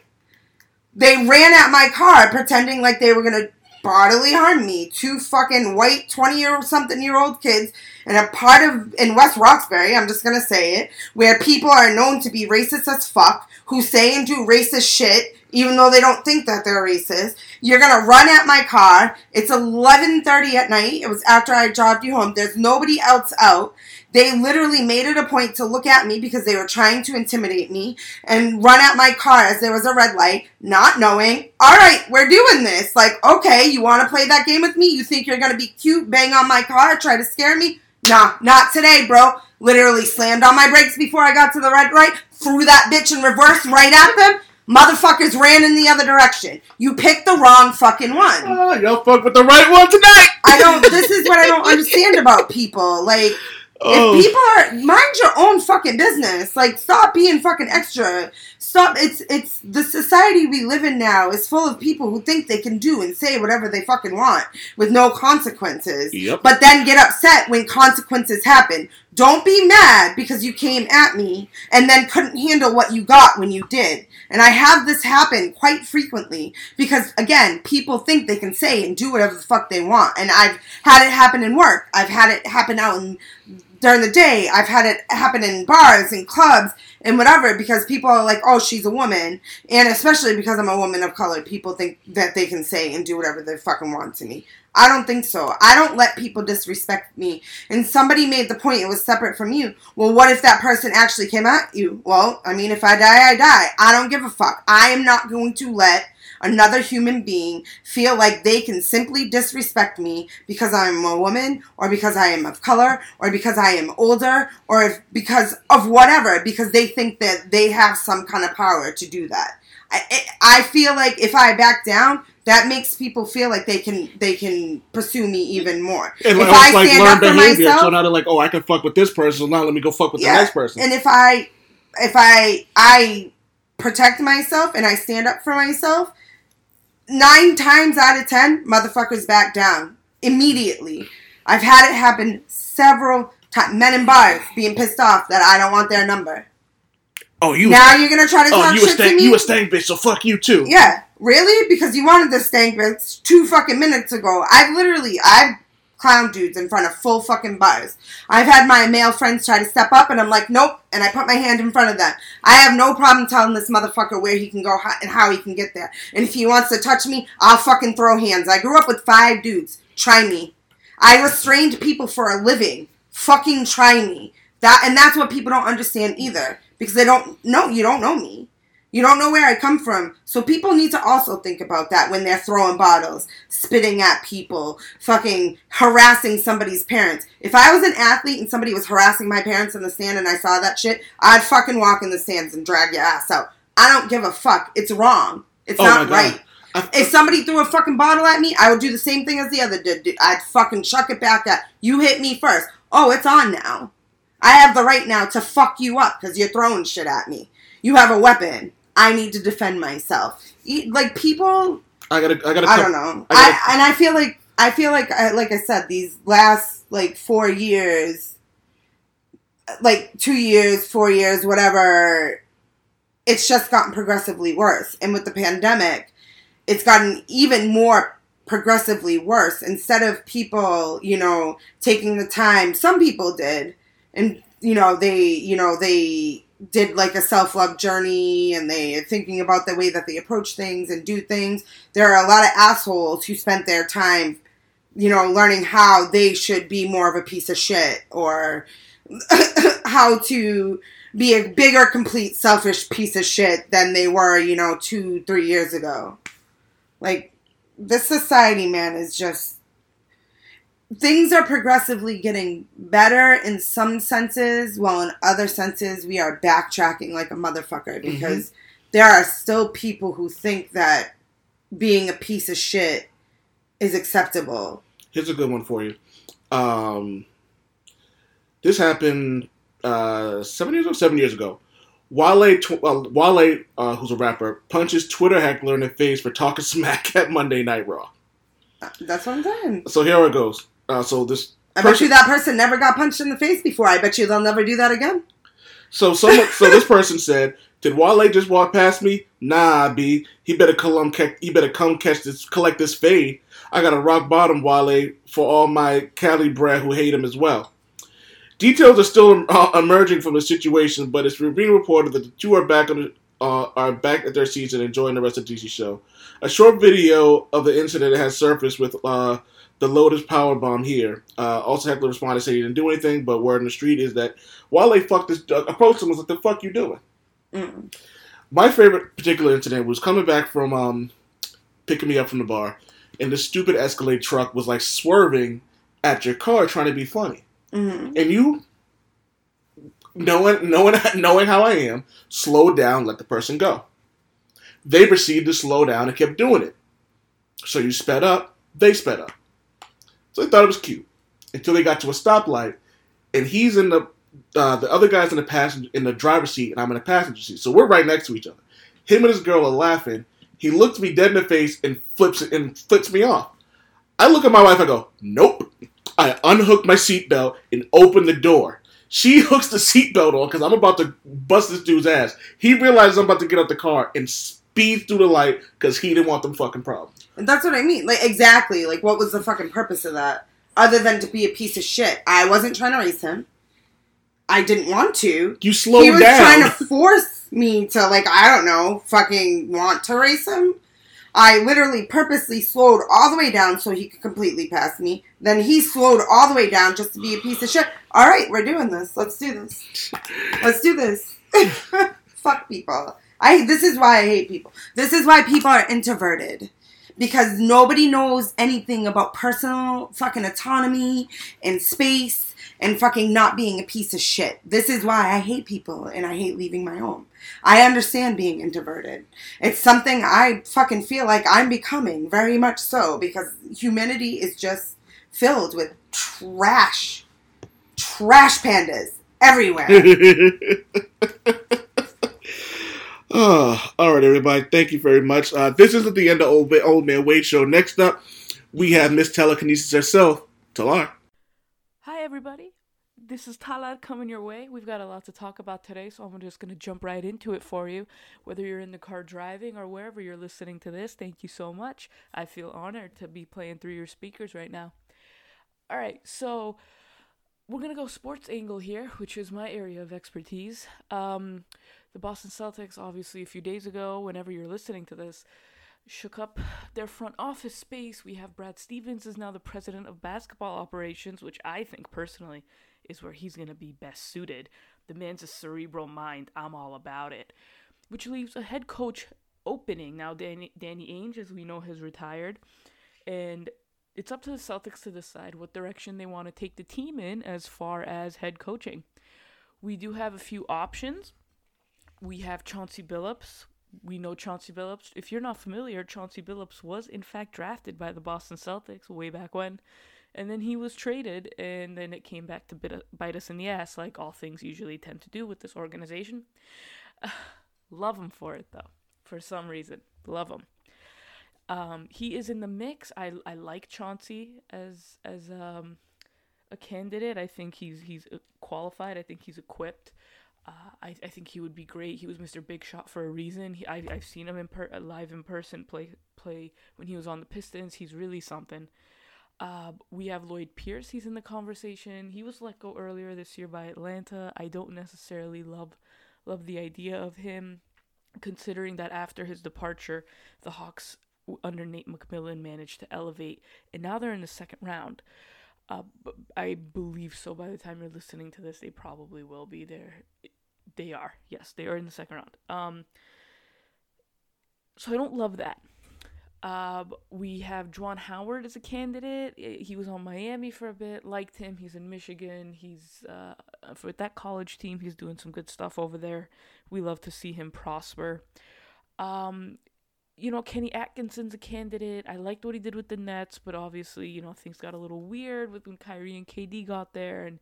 They ran at my car pretending like they were gonna bodily harm me. Two fucking white 20 year something year old kids in a part of, in West Roxbury, I'm just gonna say it, where people are known to be racist as fuck, who say and do racist shit, even though they don't think that they're racist. You're gonna run at my car. It's 11:30 at night. It was after I dropped you home. There's nobody else out. They literally made it a point to look at me because they were trying to intimidate me and run at my car as there was a red light, not knowing, all right, we're doing this. Like, okay, you want to play that game with me? You think you're gonna be cute, bang on my car, try to scare me? Nah, not today, bro. Literally slammed on my brakes before I got to the red light, threw that bitch in reverse right at them. Motherfuckers ran in the other direction. You picked the wrong fucking one. Oh, y'all fucked with the right one tonight. I don't. This is what I don't [laughs] understand about people. Like, Oh. if people are mind your own fucking business. Like, stop being fucking extra. Stop. It's it's the society we live in now is full of people who think they can do and say whatever they fucking want with no consequences. Yep. But then get upset when consequences happen. Don't be mad because you came at me and then couldn't handle what you got when you did. And I have this happen quite frequently because, again, people think they can say and do whatever the fuck they want. And I've had it happen in work. I've had it happen out in during the day. I've had it happen in bars and clubs and whatever because people are like, oh, she's a woman. And especially because I'm a woman of color, people think that they can say and do whatever they fucking want to me. I don't think so. I don't let people disrespect me. And somebody made the point it was separate from you. Well, what if that person actually came at you? Well, I mean, if I die, I die. I don't give a fuck. I am not going to let another human being feel like they can simply disrespect me because I'm a woman or because I am of color or because I am older or if, because of whatever because they think that they have some kind of power to do that. I, I I feel like if I back down, that makes people feel like they can they can pursue me even more. And if like, I like stand learn up for behavior. myself, so now they're like, oh, I can fuck with this person. So now let me go fuck with the next person. and if I if I I protect myself and I stand up for myself, nine times out of ten, motherfuckers back down immediately. I've had it happen several times. Men in bars being pissed off that I don't want their number. oh, you. now you're gonna try to oh, talk you a shit to stank. me. You a stank bitch. So fuck you too. Yeah, really? Because you wanted this stank bitch two fucking minutes ago. I've literally, I've clown dudes in front of full fucking bars. I've had my male friends try to step up, and I'm like, nope, and I put my hand in front of them. I have no problem telling this motherfucker where he can go and how he can get there. And if he wants to touch me, I'll fucking throw hands. I grew up with five dudes. Try me. I restrained people for a living. Fucking try me. That and that's what people don't understand either because they don't know you don't know me. You don't know where I come from. So people need to also think about that when they're throwing bottles, spitting at people, fucking harassing somebody's parents. If I was an athlete and somebody was harassing my parents in the stand and I saw that shit, I'd fucking walk in the stands and drag your ass out. I don't give a fuck. It's wrong. It's Oh not right. If somebody threw a fucking bottle at me, I would do the same thing as the other did. I'd fucking chuck it back at you. Hit me first. Oh, it's on now. I have the right now to fuck you up because you're throwing shit at me. You have a weapon. I need to defend myself. Like people, I gotta. I gotta. I don't know. I gotta- I, and I feel like I feel like I, like I said these last like four years, like two years, four years, whatever, it's just gotten progressively worse. And with the pandemic, it's gotten even more progressively worse. Instead of people, you know, taking the time, some people did, and you know, they, you know, they did like a self love journey and they thinking about the way that they approach things and do things. There are a lot of assholes who spent their time, you know, learning how they should be more of a piece of shit or [coughs] how to be a bigger, complete, selfish piece of shit than they were, you know, two, three years ago. Like, this society, man, is just. Things are progressively getting better in some senses, while in other senses, we are backtracking like a motherfucker because there are still people who think that being a piece of shit is acceptable. Here's a good one for you. Um, this happened uh, seven years ago. Seven years ago, Wale, tw- uh, Wale, uh, who's a rapper, punches Twitter heckler in the face for talking [laughs] smack at Monday Night Raw. That's what I'm saying. So here it goes. Uh, so this I bet you that person never got punched in the face before. I bet you they'll never do that again. So someone, so this person said, "Did Wale just walk past me? Nah, B. He better come, he better come catch this, collect this fade. I got a rock bottom Wale for all my Cali brat who hate him as well." Details are still uh, emerging from the situation, but it's being reported that the two are back on the, uh, are back at their seats and enjoying the rest of the DC show. A short video of the incident has surfaced with uh, the Lotus power bomb here. Uh, also, Heckler responded saying he didn't do anything, but word on the street is that while they fucked this uh, approached him and was like, "The fuck you doing?" Mm. My favorite particular incident was coming back from um, picking me up from the bar, and the stupid Escalade truck was like swerving at your car trying to be funny, hmm and you, knowing knowing knowing how I am, slowed down, let the person go. They proceeded to slow down and kept doing it. So you sped up, they sped up. So they thought it was cute until they got to a stoplight, and he's in the uh, the other guy's in the passenger in the driver's seat, and I'm in the passenger seat. So we're right next to each other. Him and his girl are laughing. He looks me dead in the face and flips and flips me off. I look at my wife. I go, "Nope." I unhook my seatbelt and open the door. She [laughs] hooks the seatbelt on because I'm about to bust this dude's ass. He realizes I'm about to get out the car and speeds through the light because he didn't want them fucking problems. And that's what I mean. Like exactly. Like what was the fucking purpose of that? Other than to be a piece of shit. I wasn't trying to race him. I didn't want to. You slowed down. he was down. trying to force me to like I don't know, fucking want to race him. I literally purposely slowed all the way down so he could completely pass me. Then he slowed all the way down just to be a piece of shit. All right, we're doing this. Let's do this. Let's do this. [laughs] Fuck people. I this is why I hate people. This is why people are introverted. Because nobody knows anything about personal fucking autonomy and space and fucking not being a piece of shit. This is why I hate people and I hate leaving my home. I understand being introverted. It's something I fucking feel like I'm becoming, very much so, because humanity is just filled with trash. Trash pandas everywhere. [laughs] Oh, all right, everybody. Thank you very much. Uh, this isn't the end of Old, Old Man Wade show. Next up, we have Miss Telekinesis herself, Talar. Hi, everybody. This is Talar coming your way. We've got a lot to talk about today, so I'm just going to jump right into it for you. Whether you're in the car driving or wherever you're listening to this, thank you so much. I feel honored to be playing through your speakers right now. All right, so we're going to go sports angle here, which is my area of expertise. Um, the Boston Celtics, obviously, a few days ago, whenever you're listening to this, shook up their front office space. We have Brad Stevens is now the president of basketball operations, which I think personally is where he's going to be best suited. The man's a cerebral mind. I'm all about it. Which leaves a head coach opening. Now, Danny, Danny Ainge, as we know, has retired. And it's up to the Celtics to decide what direction they want to take the team in as far as head coaching. We do have a few options. We have Chauncey Billups. We know Chauncey Billups. If you're not familiar, Chauncey Billups was in fact drafted by the Boston Celtics way back when. And then he was traded, and then it came back to bit, bite us in the ass, like all things usually tend to do with this organization. [sighs] Love him for it, though, for some reason. Love him. Um, he is in the mix. I, I like Chauncey as as um, a candidate. I think he's he's uh, qualified. I think he's equipped. Uh, I, I think he would be great. He was Mr. Big Shot for a reason. He, I, I've seen him in per, live in person play play when he was on the Pistons. He's really something. Uh, we have Lloyd Pierce. He's in the conversation. He was let go earlier this year by Atlanta. I don't necessarily love love the idea of him, considering that after his departure, the Hawks under Nate McMillan managed to elevate, and now they're in the second round. Uh, I believe so. By the time you're listening to this, they probably will be there. They are. Yes, they are in the second round. Um, so I don't love that. Uh, we have Juwan Howard as a candidate. He was on Miami for a bit. Liked him. He's in Michigan. He's uh, for that college team. He's doing some good stuff over there. We love to see him prosper. Um, you know, Kenny Atkinson's a candidate. I liked what he did with the Nets, but obviously, you know, things got a little weird with when Kyrie and KD got there, and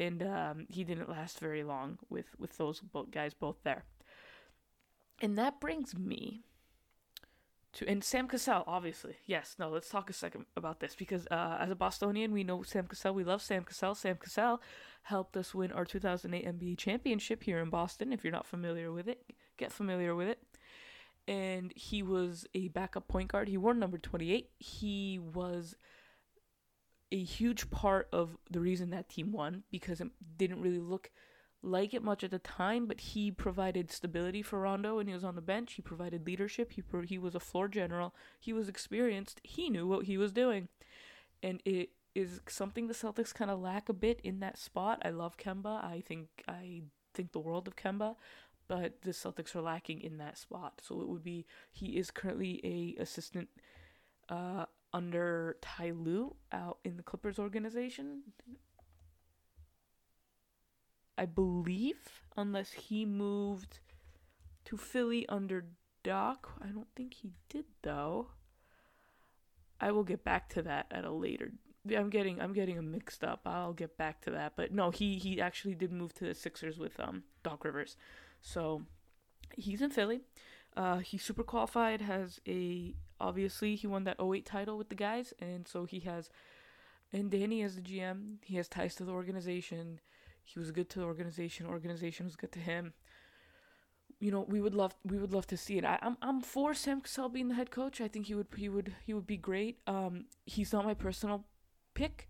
and um, he didn't last very long with with those guys both there. And that brings me to and Sam Cassell, obviously. Yes, no, let's talk a second about this because uh, as a Bostonian, we know Sam Cassell. We love Sam Cassell. Sam Cassell helped us win our 2008 NBA championship here in Boston. If you're not familiar with it, get familiar with it and he was a backup point guard. He wore number 28. He was a huge part of the reason that team won because it didn't really look like it much at the time, but he provided stability for Rondo when he was on the bench. He provided leadership. He pro- he was a floor general. He was experienced. He knew what he was doing, and it is something the Celtics kind of lack a bit in that spot. I love Kemba. I think I think the world of Kemba, but the Celtics are lacking in that spot. So it would be he is currently a assistant uh, under Ty Lue out in the Clippers organization. I believe, unless he moved to Philly under Doc. I don't think he did though. I will get back to that at a later. I'm getting I'm getting them mixed up. I'll get back to that. But no, he he actually did move to the Sixers with um Doc Rivers. So he's in Philly. Uh, he's super qualified. Has a obviously he won that 08 title with the guys, and so he has. And Danny as the GM, he has ties to the organization. He was good to the organization. Organization was good to him. You know, we would love we would love to see it. I, I'm I'm for Sam Cassell being the head coach. I think he would he would he would be great. Um, he's not my personal pick,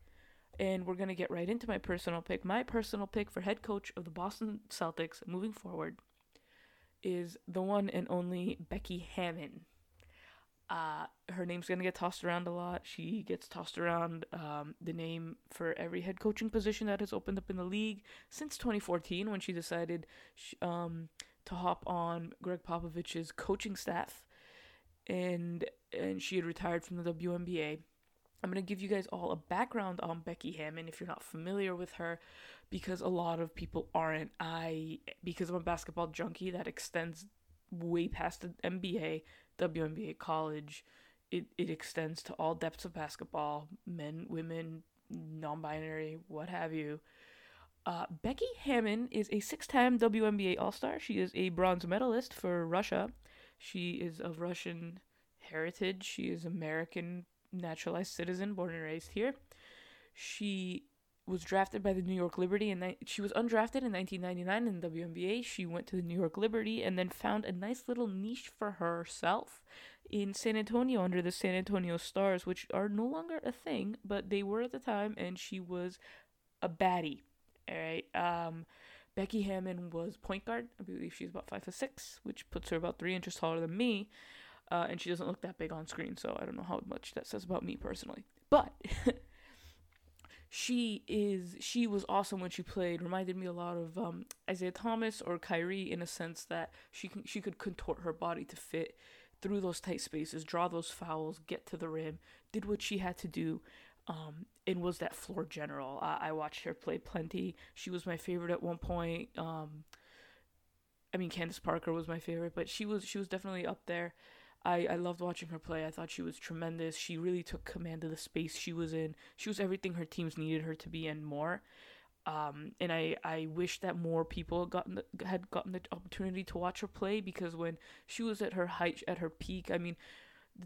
and we're gonna get right into my personal pick. My personal pick for head coach of the Boston Celtics moving forward is the one and only Becky Hammon. Uh, her name's gonna get tossed around a lot. She gets tossed around um, the name for every head coaching position that has opened up in the league since 2014 when she decided sh- um, to hop on Gregg Popovich's coaching staff, and and she had retired from the WNBA. I'm going to give you guys all a background on Becky Hammon if you're not familiar with her because a lot of people aren't. I because I'm a basketball junkie that extends way past the NBA, WNBA, college. It it extends to all depths of basketball, men, women, non-binary, what have you. Uh, Becky Hammon is a six-time WNBA All-Star. She is a bronze medalist for Russia. She is of Russian heritage. She is American naturalized citizen, born and raised here. She was drafted by the New York Liberty and she was undrafted in 1999 in the WNBA. She went to the New York Liberty and then found a nice little niche for herself in San Antonio under the San Antonio Stars, which are no longer a thing, but they were at the time, and she was a baddie. All right. Um, Becky Hammon was point guard. I believe she's about five foot six, which puts her about three inches taller than me. Uh, and she doesn't look that big on screen, so I don't know how much that says about me personally. But [laughs] she is she was awesome when she played. Reminded me a lot of um, Isaiah Thomas or Kyrie in a sense that she can, she could contort her body to fit through those tight spaces, draw those fouls, get to the rim, did what she had to do. Um, and was that floor general. I, I watched her play plenty. She was my favorite at one point. Um, I mean, Candace Parker was my favorite, but she was she was definitely up there. I, I loved watching her play. I thought she was tremendous. She really took command of the space she was in. She was everything her teams needed her to be and more. Um, and I, I wish that more people gotten the, had gotten the opportunity to watch her play because when she was at her height, at her peak, I mean,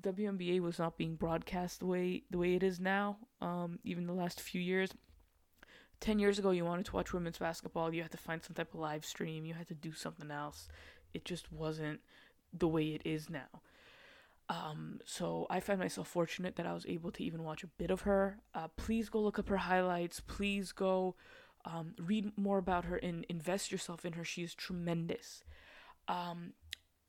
the WNBA was not being broadcast the way the way it is now. Um, even the last few years, 10 years ago, you wanted to watch women's basketball, you had to find some type of live stream, you had to do something else. It just wasn't the way it is now. Um, so I find myself fortunate that I was able to even watch a bit of her. Uh, please go look up her highlights. Please go um, read more about her and invest yourself in her. She is tremendous. Um,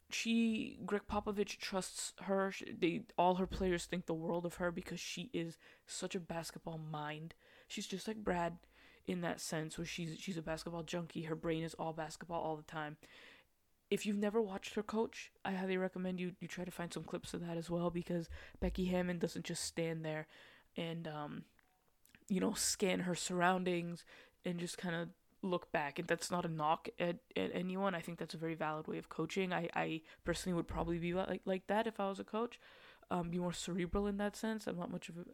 she Gregg Popovich trusts her. She- They all her players think the world of her because she is such a basketball mind. She's just like Brad in that sense, where she's she's a basketball junkie. Her brain is all basketball all the time. If you've never watched her coach, I highly recommend you you try to find some clips of that as well because Becky Hammon doesn't just stand there and um, you know scan her surroundings and just kind of look back and that's not a knock at, at anyone. I think that's a very valid way of coaching. I, I personally would probably be like, like that if i was a coach. Um, be more cerebral in that sense. I'm not much of a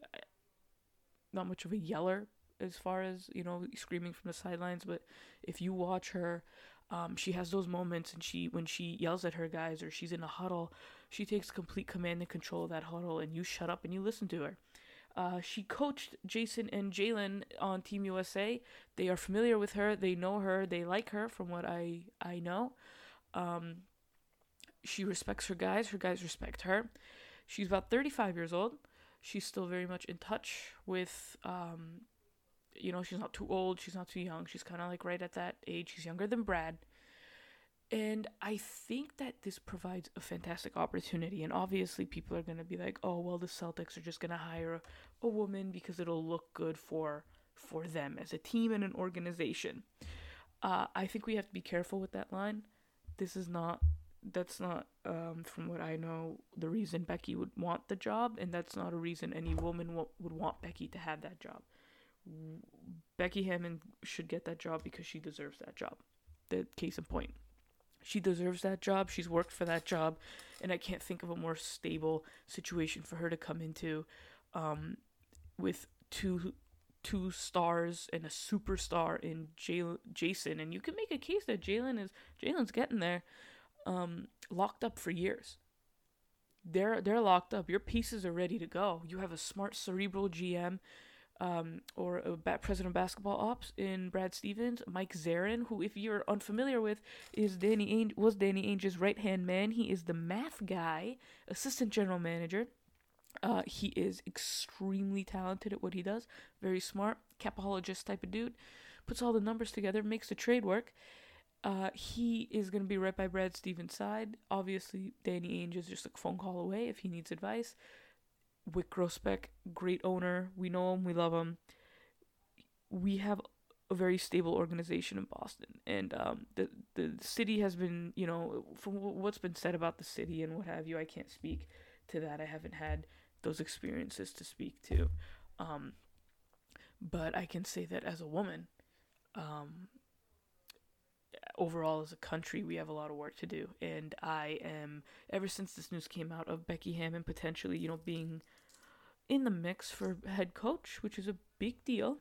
not much of a yeller as far as you know screaming from the sidelines but if you watch her um, she has those moments and she when she yells at her guys or she's in a huddle she takes complete command and control of that huddle and you shut up and you listen to her uh, she coached Jayson and Jalen on Team USA. They are familiar with her. They know her. They like her, from what I I know. Um, she respects her guys. Her guys respect her. She's about 35 years old. She's still very much in touch with. Um, you know, she's not too old. She's not too young. She's kind of like right at that age. She's younger than Brad. And I think that this provides a fantastic opportunity. And obviously, people are going to be like, oh, well, the Celtics are just going to hire a, a woman because it'll look good for for them as a team and an organization. Uh, I think we have to be careful with that line. This is not, that's not, um, from what I know, the reason Becky would want the job. And that's not a reason any woman w- would want Becky to have that job. Becky Hammon should get that job because she deserves that job. The case in point she deserves that job. She's worked for that job, and I can't think of a more stable situation for her to come into, um, with two two stars and a superstar in Jalen, Jayson. And you can make a case that Jalen is Jalen's getting there, um, locked up for years. They're they're locked up. Your pieces are ready to go. You have a smart cerebral GM um, or a president of basketball ops in Brad Stevens, Mike Zarren, who, if you're unfamiliar with, is Danny Ainge was Danny Ainge's right hand man. He is the math guy, assistant general manager. Uh, he is extremely talented at what he does. Very smart, capologist type of dude. Puts all the numbers together, makes the trade work. Uh, he is going to be right by Brad Stevens' side. Obviously, Danny Ainge is just a phone call away if he needs advice. Wyc Grousbeck, great owner. We know him, we love him. We have a very stable organization in Boston, and um, the the city has been, you know, from what's been said about the city and what have you. I can't speak to that. I haven't had those experiences to speak to, um, but I can say that as a woman, um, overall as a country, we have a lot of work to do. And I am, ever since this news came out of Becky Hammon potentially, you know, being in the mix for head coach, which is a big deal.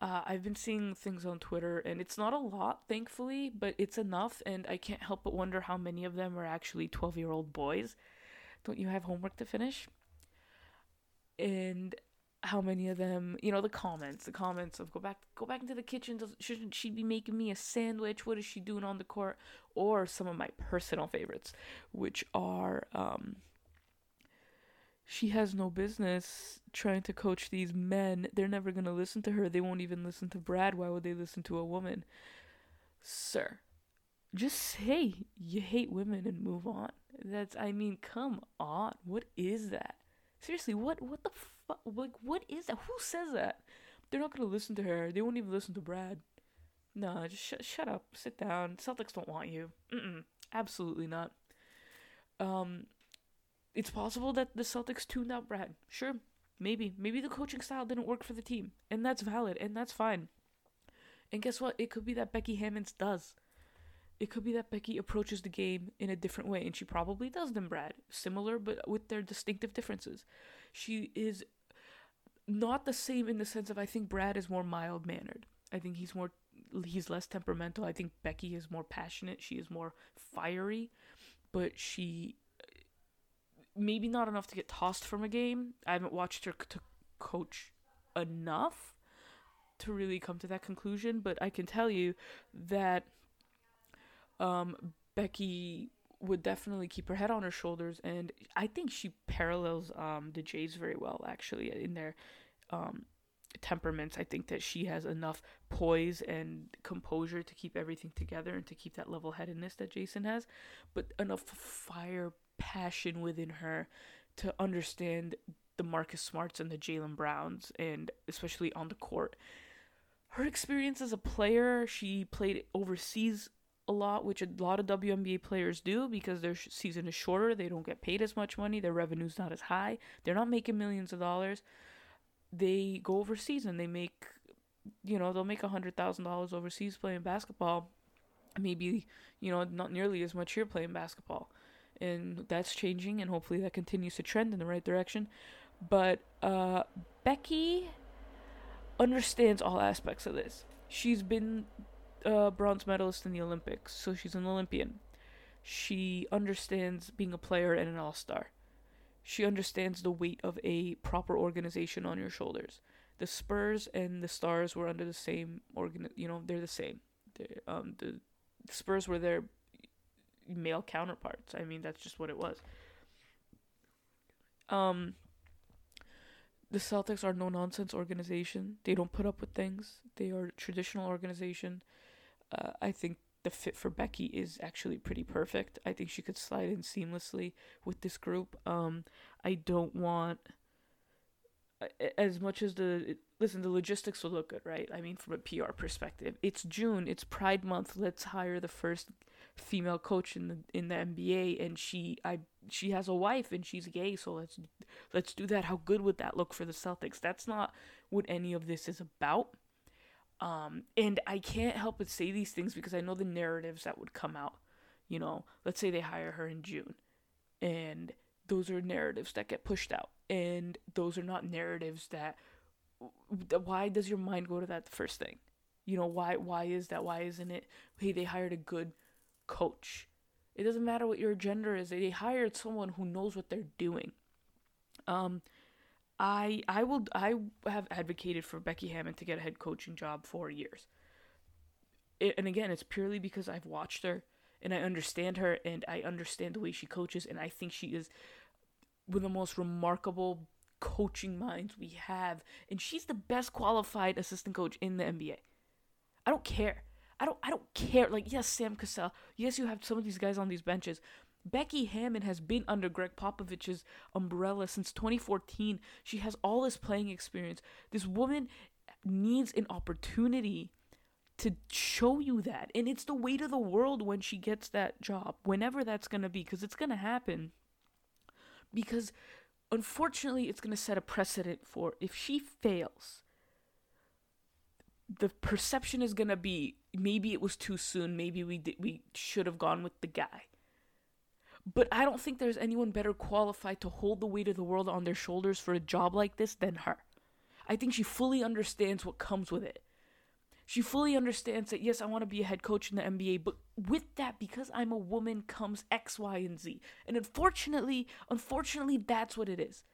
Uh, I've been seeing things on Twitter, and it's not a lot, thankfully, but it's enough. And I can't help but wonder how many of them are actually 12 year old boys. Don't you have homework to finish? And how many of them you know the comments the comments of go back go back into the kitchen shouldn't she be making me a sandwich what is she doing on the court or some of my personal favorites which are um she has no business trying to coach these men they're never going to listen to her they won't even listen to brad why would they listen to a woman sir just say you hate women and move on that's i mean come on what is that Seriously, what what the fuck? Like, what is that? Who says that? They're not gonna listen to her. They won't even listen to Brad. No, just sh- shut up. Sit down. Celtics don't want you. Mm-mm. Absolutely not. Um, it's possible that the Celtics tuned out Brad. Sure, maybe. Maybe the coaching style didn't work for the team, and that's valid, and that's fine. And guess what? It could be that Becky Hammons does. It could be that Becky approaches the game in a different way, and she probably does than Brad. Similar, but with their distinctive differences. She is not the same in the sense of I think Brad is more mild mannered. I think he's more he's less temperamental. I think Becky is more passionate. She is more fiery, but she maybe not enough to get tossed from a game. I haven't watched her to coach enough, to really come to that conclusion, but I can tell you that um, Becky would definitely keep her head on her shoulders, and I think she parallels um, the Jays very well, actually, in their um, temperaments. I think that she has enough poise and composure to keep everything together and to keep that level headedness that Jayson has, but enough fire, passion within her to understand the Marcus Smarts and the Jalen Browns, and especially on the court. Her experience as a player, she played overseas a lot, which a lot of WNBA players do because their season is shorter. They don't get paid as much money. Their revenue's not as high. They're not making millions of dollars. They go overseas and they make, you know, they'll make a hundred thousand dollars overseas playing basketball. Maybe, you know, not nearly as much here playing basketball. And that's changing, and hopefully that continues to trend in the right direction. But uh, Becky understands all aspects of this. She's been a bronze medalist in the Olympics, so she's an Olympian. She understands being a player and an all star. She understands the weight of a proper organization on your shoulders. The Spurs and the Stars were under the same organ. You know, they're the same. Um, the Spurs were their male counterparts. I mean, that's just what it was. Um, the Celtics are no nonsense organization. They don't put up with things. They are a traditional organization. Uh, I think the fit for Becky is actually pretty perfect. I think she could slide in seamlessly with this group. Um, I don't want as much as the listen, the logistics will look good, right? I mean, from a PR perspective, it's June, it's Pride Month. Let's hire the first female coach in the in the NBA, and she I she has a wife and she's gay, so let's let's do that. How good would that look for the Celtics? That's not what any of this is about. Um, and I can't help but say these things because I know the narratives that would come out. You know, let's say they hire her in June, and those are narratives that get pushed out, and those are not narratives that. Why does your mind go to that first thing? You know why? Why is that? Why isn't it? Hey, they hired a good coach. It doesn't matter what your gender is. They hired someone who knows what they're doing. Um, I I will I have advocated for Becky Hammon to get a head coaching job for years. It, and again, it's purely because I've watched her and I understand her and I understand the way she coaches and I think she is one of the most remarkable coaching minds we have and she's the best qualified assistant coach in the NBA. I don't care. I don't I don't care. Like yes, Sam Cassell. Yes, you have some of these guys on these benches. Becky Hammon has been under Gregg Popovich's umbrella since 2014. She has all this playing experience. This woman needs an opportunity to show you that. And it's the weight of the world when she gets that job, whenever that's going to be, because it's going to happen. Because unfortunately, it's going to set a precedent for if she fails, the perception is going to be maybe it was too soon, maybe we we should have gone with the guy. But I don't think there's anyone better qualified to hold the weight of the world on their shoulders for a job like this than her. I think she fully understands what comes with it. She fully understands that, yes, I want to be a head coach in the NBA, but with that, because I'm a woman, comes X, Y, and Z. And unfortunately, unfortunately, that's what it is.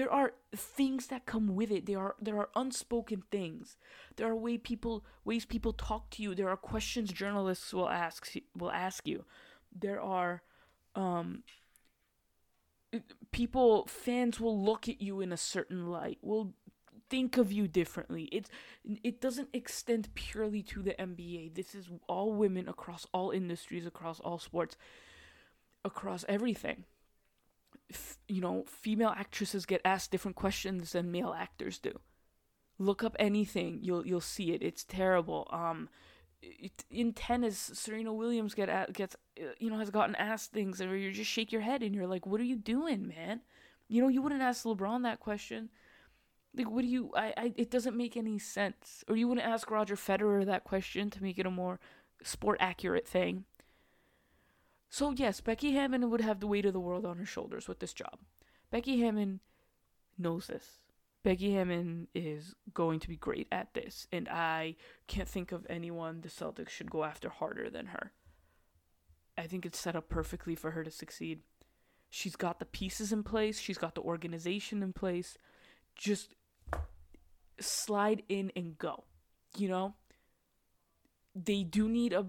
There are things that come with it. There are there are unspoken things. There are way people ways people talk to you. There are questions journalists will ask will ask you. There are um people fans will look at you in a certain light will think of you differently it's it doesn't extend purely to the NBA this is all women across all industries across all sports across everything F- you know female actresses get asked different questions than male actors do look up anything you'll you'll see it it's terrible um in tennis, Serena Williams get at, gets you know has gotten asked things where you just shake your head and you're like, "What are you doing, man?" You know, you wouldn't ask LeBron that question. Like, what do you? I, I it doesn't make any sense. Or you wouldn't ask Roger Federer that question to make it a more sport accurate thing. So yes, Becky Hammon would have the weight of the world on her shoulders with this job. Becky Hammon knows this. Becky Hammon is going to be great at this, and I can't think of anyone the Celtics should go after harder than her. I think it's set up perfectly for her to succeed. She's got the pieces in place, she's got the organization in place. Just slide in and go. You know, they do need a.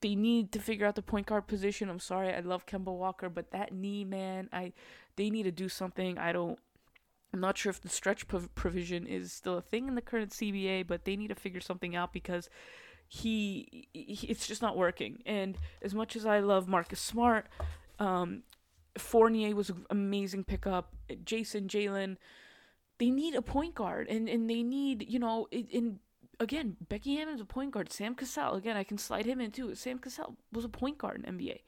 They need to figure out the point guard position. I'm sorry, I love Kemba Walker, but that knee, man, I they need to do something. I don't. I'm not sure if the stretch prov- provision is still a thing in the current CBA, but they need to figure something out because he, he it's just not working. And as much as I love Marcus Smart, um, Fournier was an amazing pickup. Jayson, Jalen, they need a point guard, and and they need you know in, in again Becky Hammon's a point guard. Sam Cassell again, I can slide him in too. Sam Cassell was a point guard in NBA.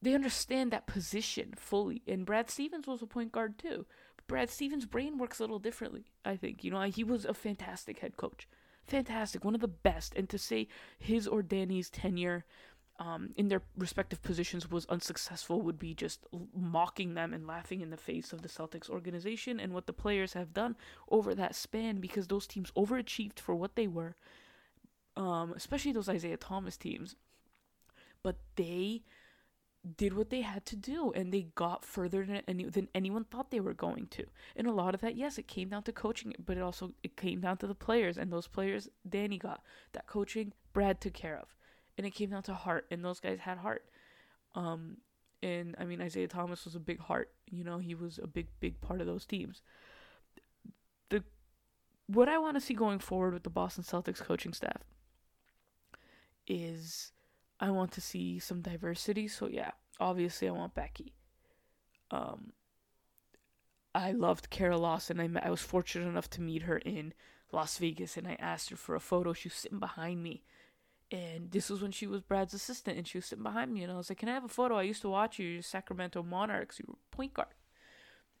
They understand that position fully, and Brad Stevens was a point guard too. Brad Stevens' brain works a little differently. I think you know he was a fantastic head coach, fantastic, one of the best. And to say his or Danny's tenure um, in their respective positions was unsuccessful would be just mocking them and laughing in the face of the Celtics organization and what the players have done over that span because those teams overachieved for what they were, um, especially those Isaiah Thomas teams. But they did what they had to do and they got further than, any, than anyone thought they were going to and a lot of that yes it came down to coaching but it also it came down to the players and those players danny got that coaching brad took care of and it came down to heart and those guys had heart. Um and i mean isaiah thomas was a big heart you know he was a big big part of those teams. The what i want to see going forward with the boston celtics coaching staff is i want to see some diversity. So yeah obviously i want becky. Um i loved kara lawson. I met, i was fortunate enough to meet her in las vegas and i asked her for a photo. She was sitting behind me and this was when she was Brad's assistant, and she was sitting behind me, and I was like, "Can I have a photo? I used to watch you, Sacramento Monarchs. You were point guard."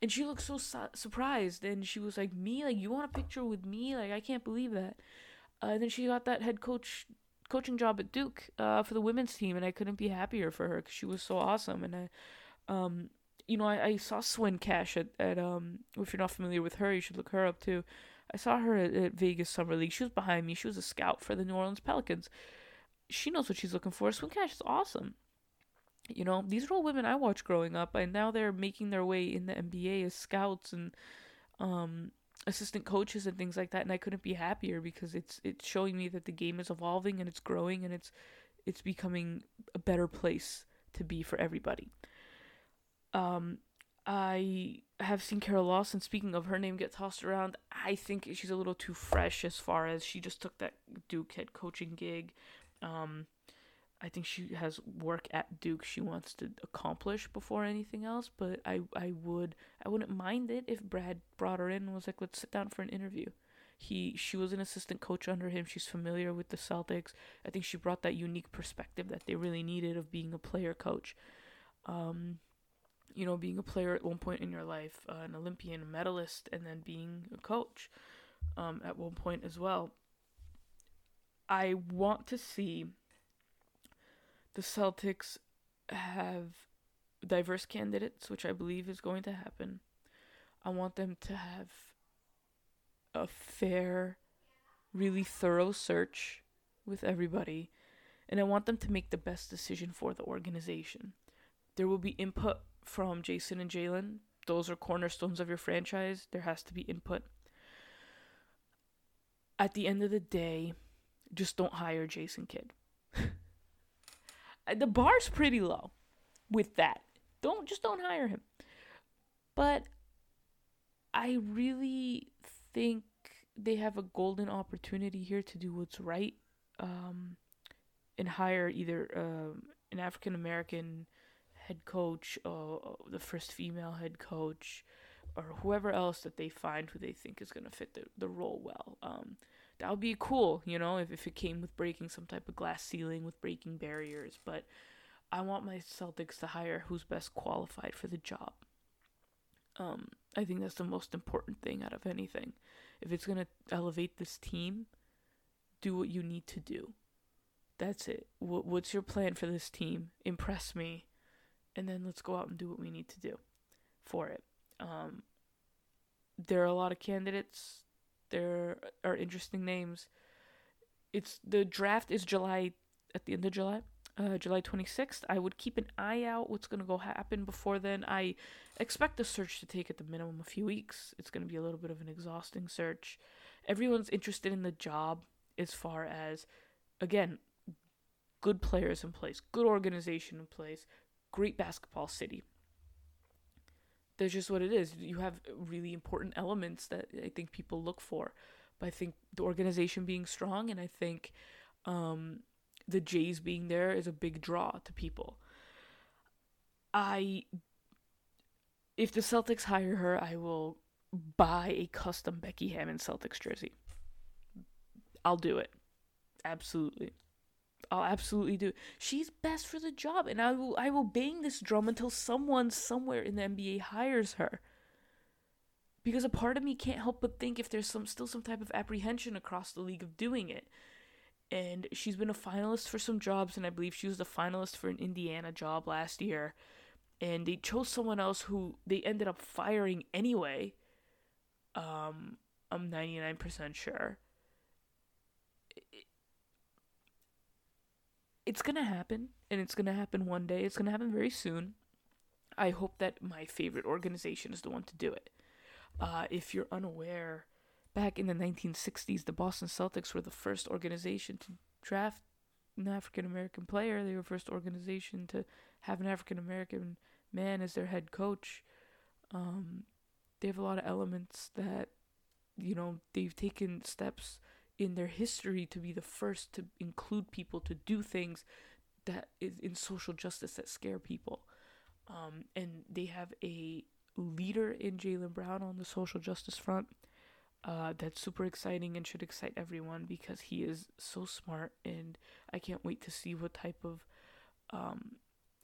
And she looked so su- surprised, and she was like, "Me? Like you want a picture with me? Like I can't believe that." Uh, and then she got that head coach coaching job at Duke uh, for the women's team, and I couldn't be happier for her because she was so awesome. And I, um, you know, I, I saw Swin Cash at at um. If you're not familiar with her, you should look her up too. I saw her at, at Vegas Summer League. She was behind me. She was a scout for the New Orleans Pelicans. She knows what she's looking for. Swin Cash is awesome. You know, these are all women I watched growing up, and now they're making their way in the NBA as scouts and um, assistant coaches and things like that. And I couldn't be happier because it's it's showing me that the game is evolving and it's growing and it's it's becoming a better place to be for everybody. Um, I have seen Kara Lawson. Speaking of her name get tossed around, I think she's a little too fresh as far as she just took that Duke head coaching gig. Um, I think she has work at Duke she wants to accomplish before anything else. But I, I would I wouldn't mind it if Brad brought her in and was like, let's sit down for an interview. He she was an assistant coach under him. She's familiar with the Celtics. I think she brought that unique perspective that they really needed of being a player coach. Um, you know, being a player at one point in your life, uh, an Olympian, a medalist, and then being a coach um, at one point as well. I want to see the Celtics have diverse candidates, which I believe is going to happen. I want them to have a fair, really thorough search with everybody, and I want them to make the best decision for the organization. There will be input from Jayson and Jaylen. Those are cornerstones of your franchise. There has to be input. At the end of the day, just don't hire Jason Kidd. the bar's pretty low with that. Don't just don't hire him. But I really think they have a golden opportunity here to do what's right um, and hire either um, an African American head coach, uh, the first female head coach, or whoever else that they find who they think is going to fit the, the role well. Um, that would be cool, you know, if, if it came with breaking some type of glass ceiling, with breaking barriers. But I want my Celtics to hire who's best qualified for the job. Um, I think that's the most important thing out of anything. If it's going to elevate this team, do what you need to do. That's it. What, what's your plan for this team? Impress me and then let's go out and do what we need to do for it. Um, there are a lot of candidates. There are interesting names. It's the draft is July at the end of July. uh, July 26th. I would keep an eye out what's going to go happen before then. I expect the search to take at the minimum a few weeks. It's going to be a little bit of an exhausting search. Everyone's interested in the job as far as, again, good players in place, good organization in place, great basketball city. That's just what it is. You have really important elements that I think people look for. But I think the organization being strong and I think um, the Jays being there is a big draw to people. I if the Celtics hire her, I will buy a custom Becky Hammon Celtics jersey. I'll do it. Absolutely. I'll absolutely do. She's best for the job and I will I will bang this drum until someone somewhere in the NBA hires her. Because a part of me can't help but think if there's some still some type of apprehension across the league of doing it and she's been a finalist for some jobs, and I believe she was the finalist for an Indiana job last year. And they chose someone else who they ended up firing anyway. Um, I'm 99% sure. It's gonna happen, and it's gonna happen one day. It's gonna happen very soon. I hope that my favorite organization is the one to do it. Uh, if you're unaware, back in the 1960s, the Boston Celtics were the first organization to draft an African American player. They were the first organization to have an African American man as their head coach. Um, they have a lot of elements that, you know, they've taken steps in their history to be the first to include people to do things that is in social justice that scare people. Um, and they have a leader in Jaylen Brown on the social justice front uh, that's super exciting and should excite everyone because he is so smart and I can't wait to see what type of um,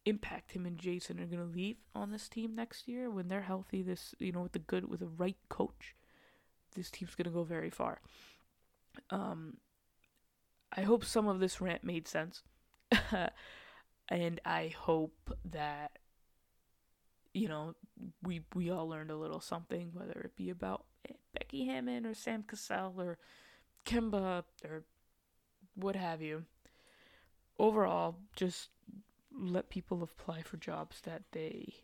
impact him and Jayson are gonna leave on this team next year when they're healthy. This you know with the good with the right coach, this team's gonna go very far. Um, I hope some of this rant made sense, [laughs] and I hope that you know we we all learned a little something, whether it be about Becky Hammon or Sam Cassell or Kemba or what have you. Overall, just let people apply for jobs that they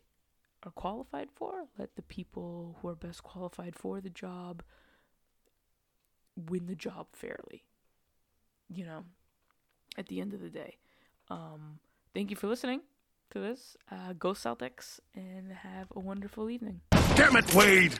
are qualified for. Let the people who are best qualified for the job win the job fairly. You know, at the end of the day. Um, thank you for listening to this. Uh, go Celtics and have a wonderful evening. Damn it, Wade!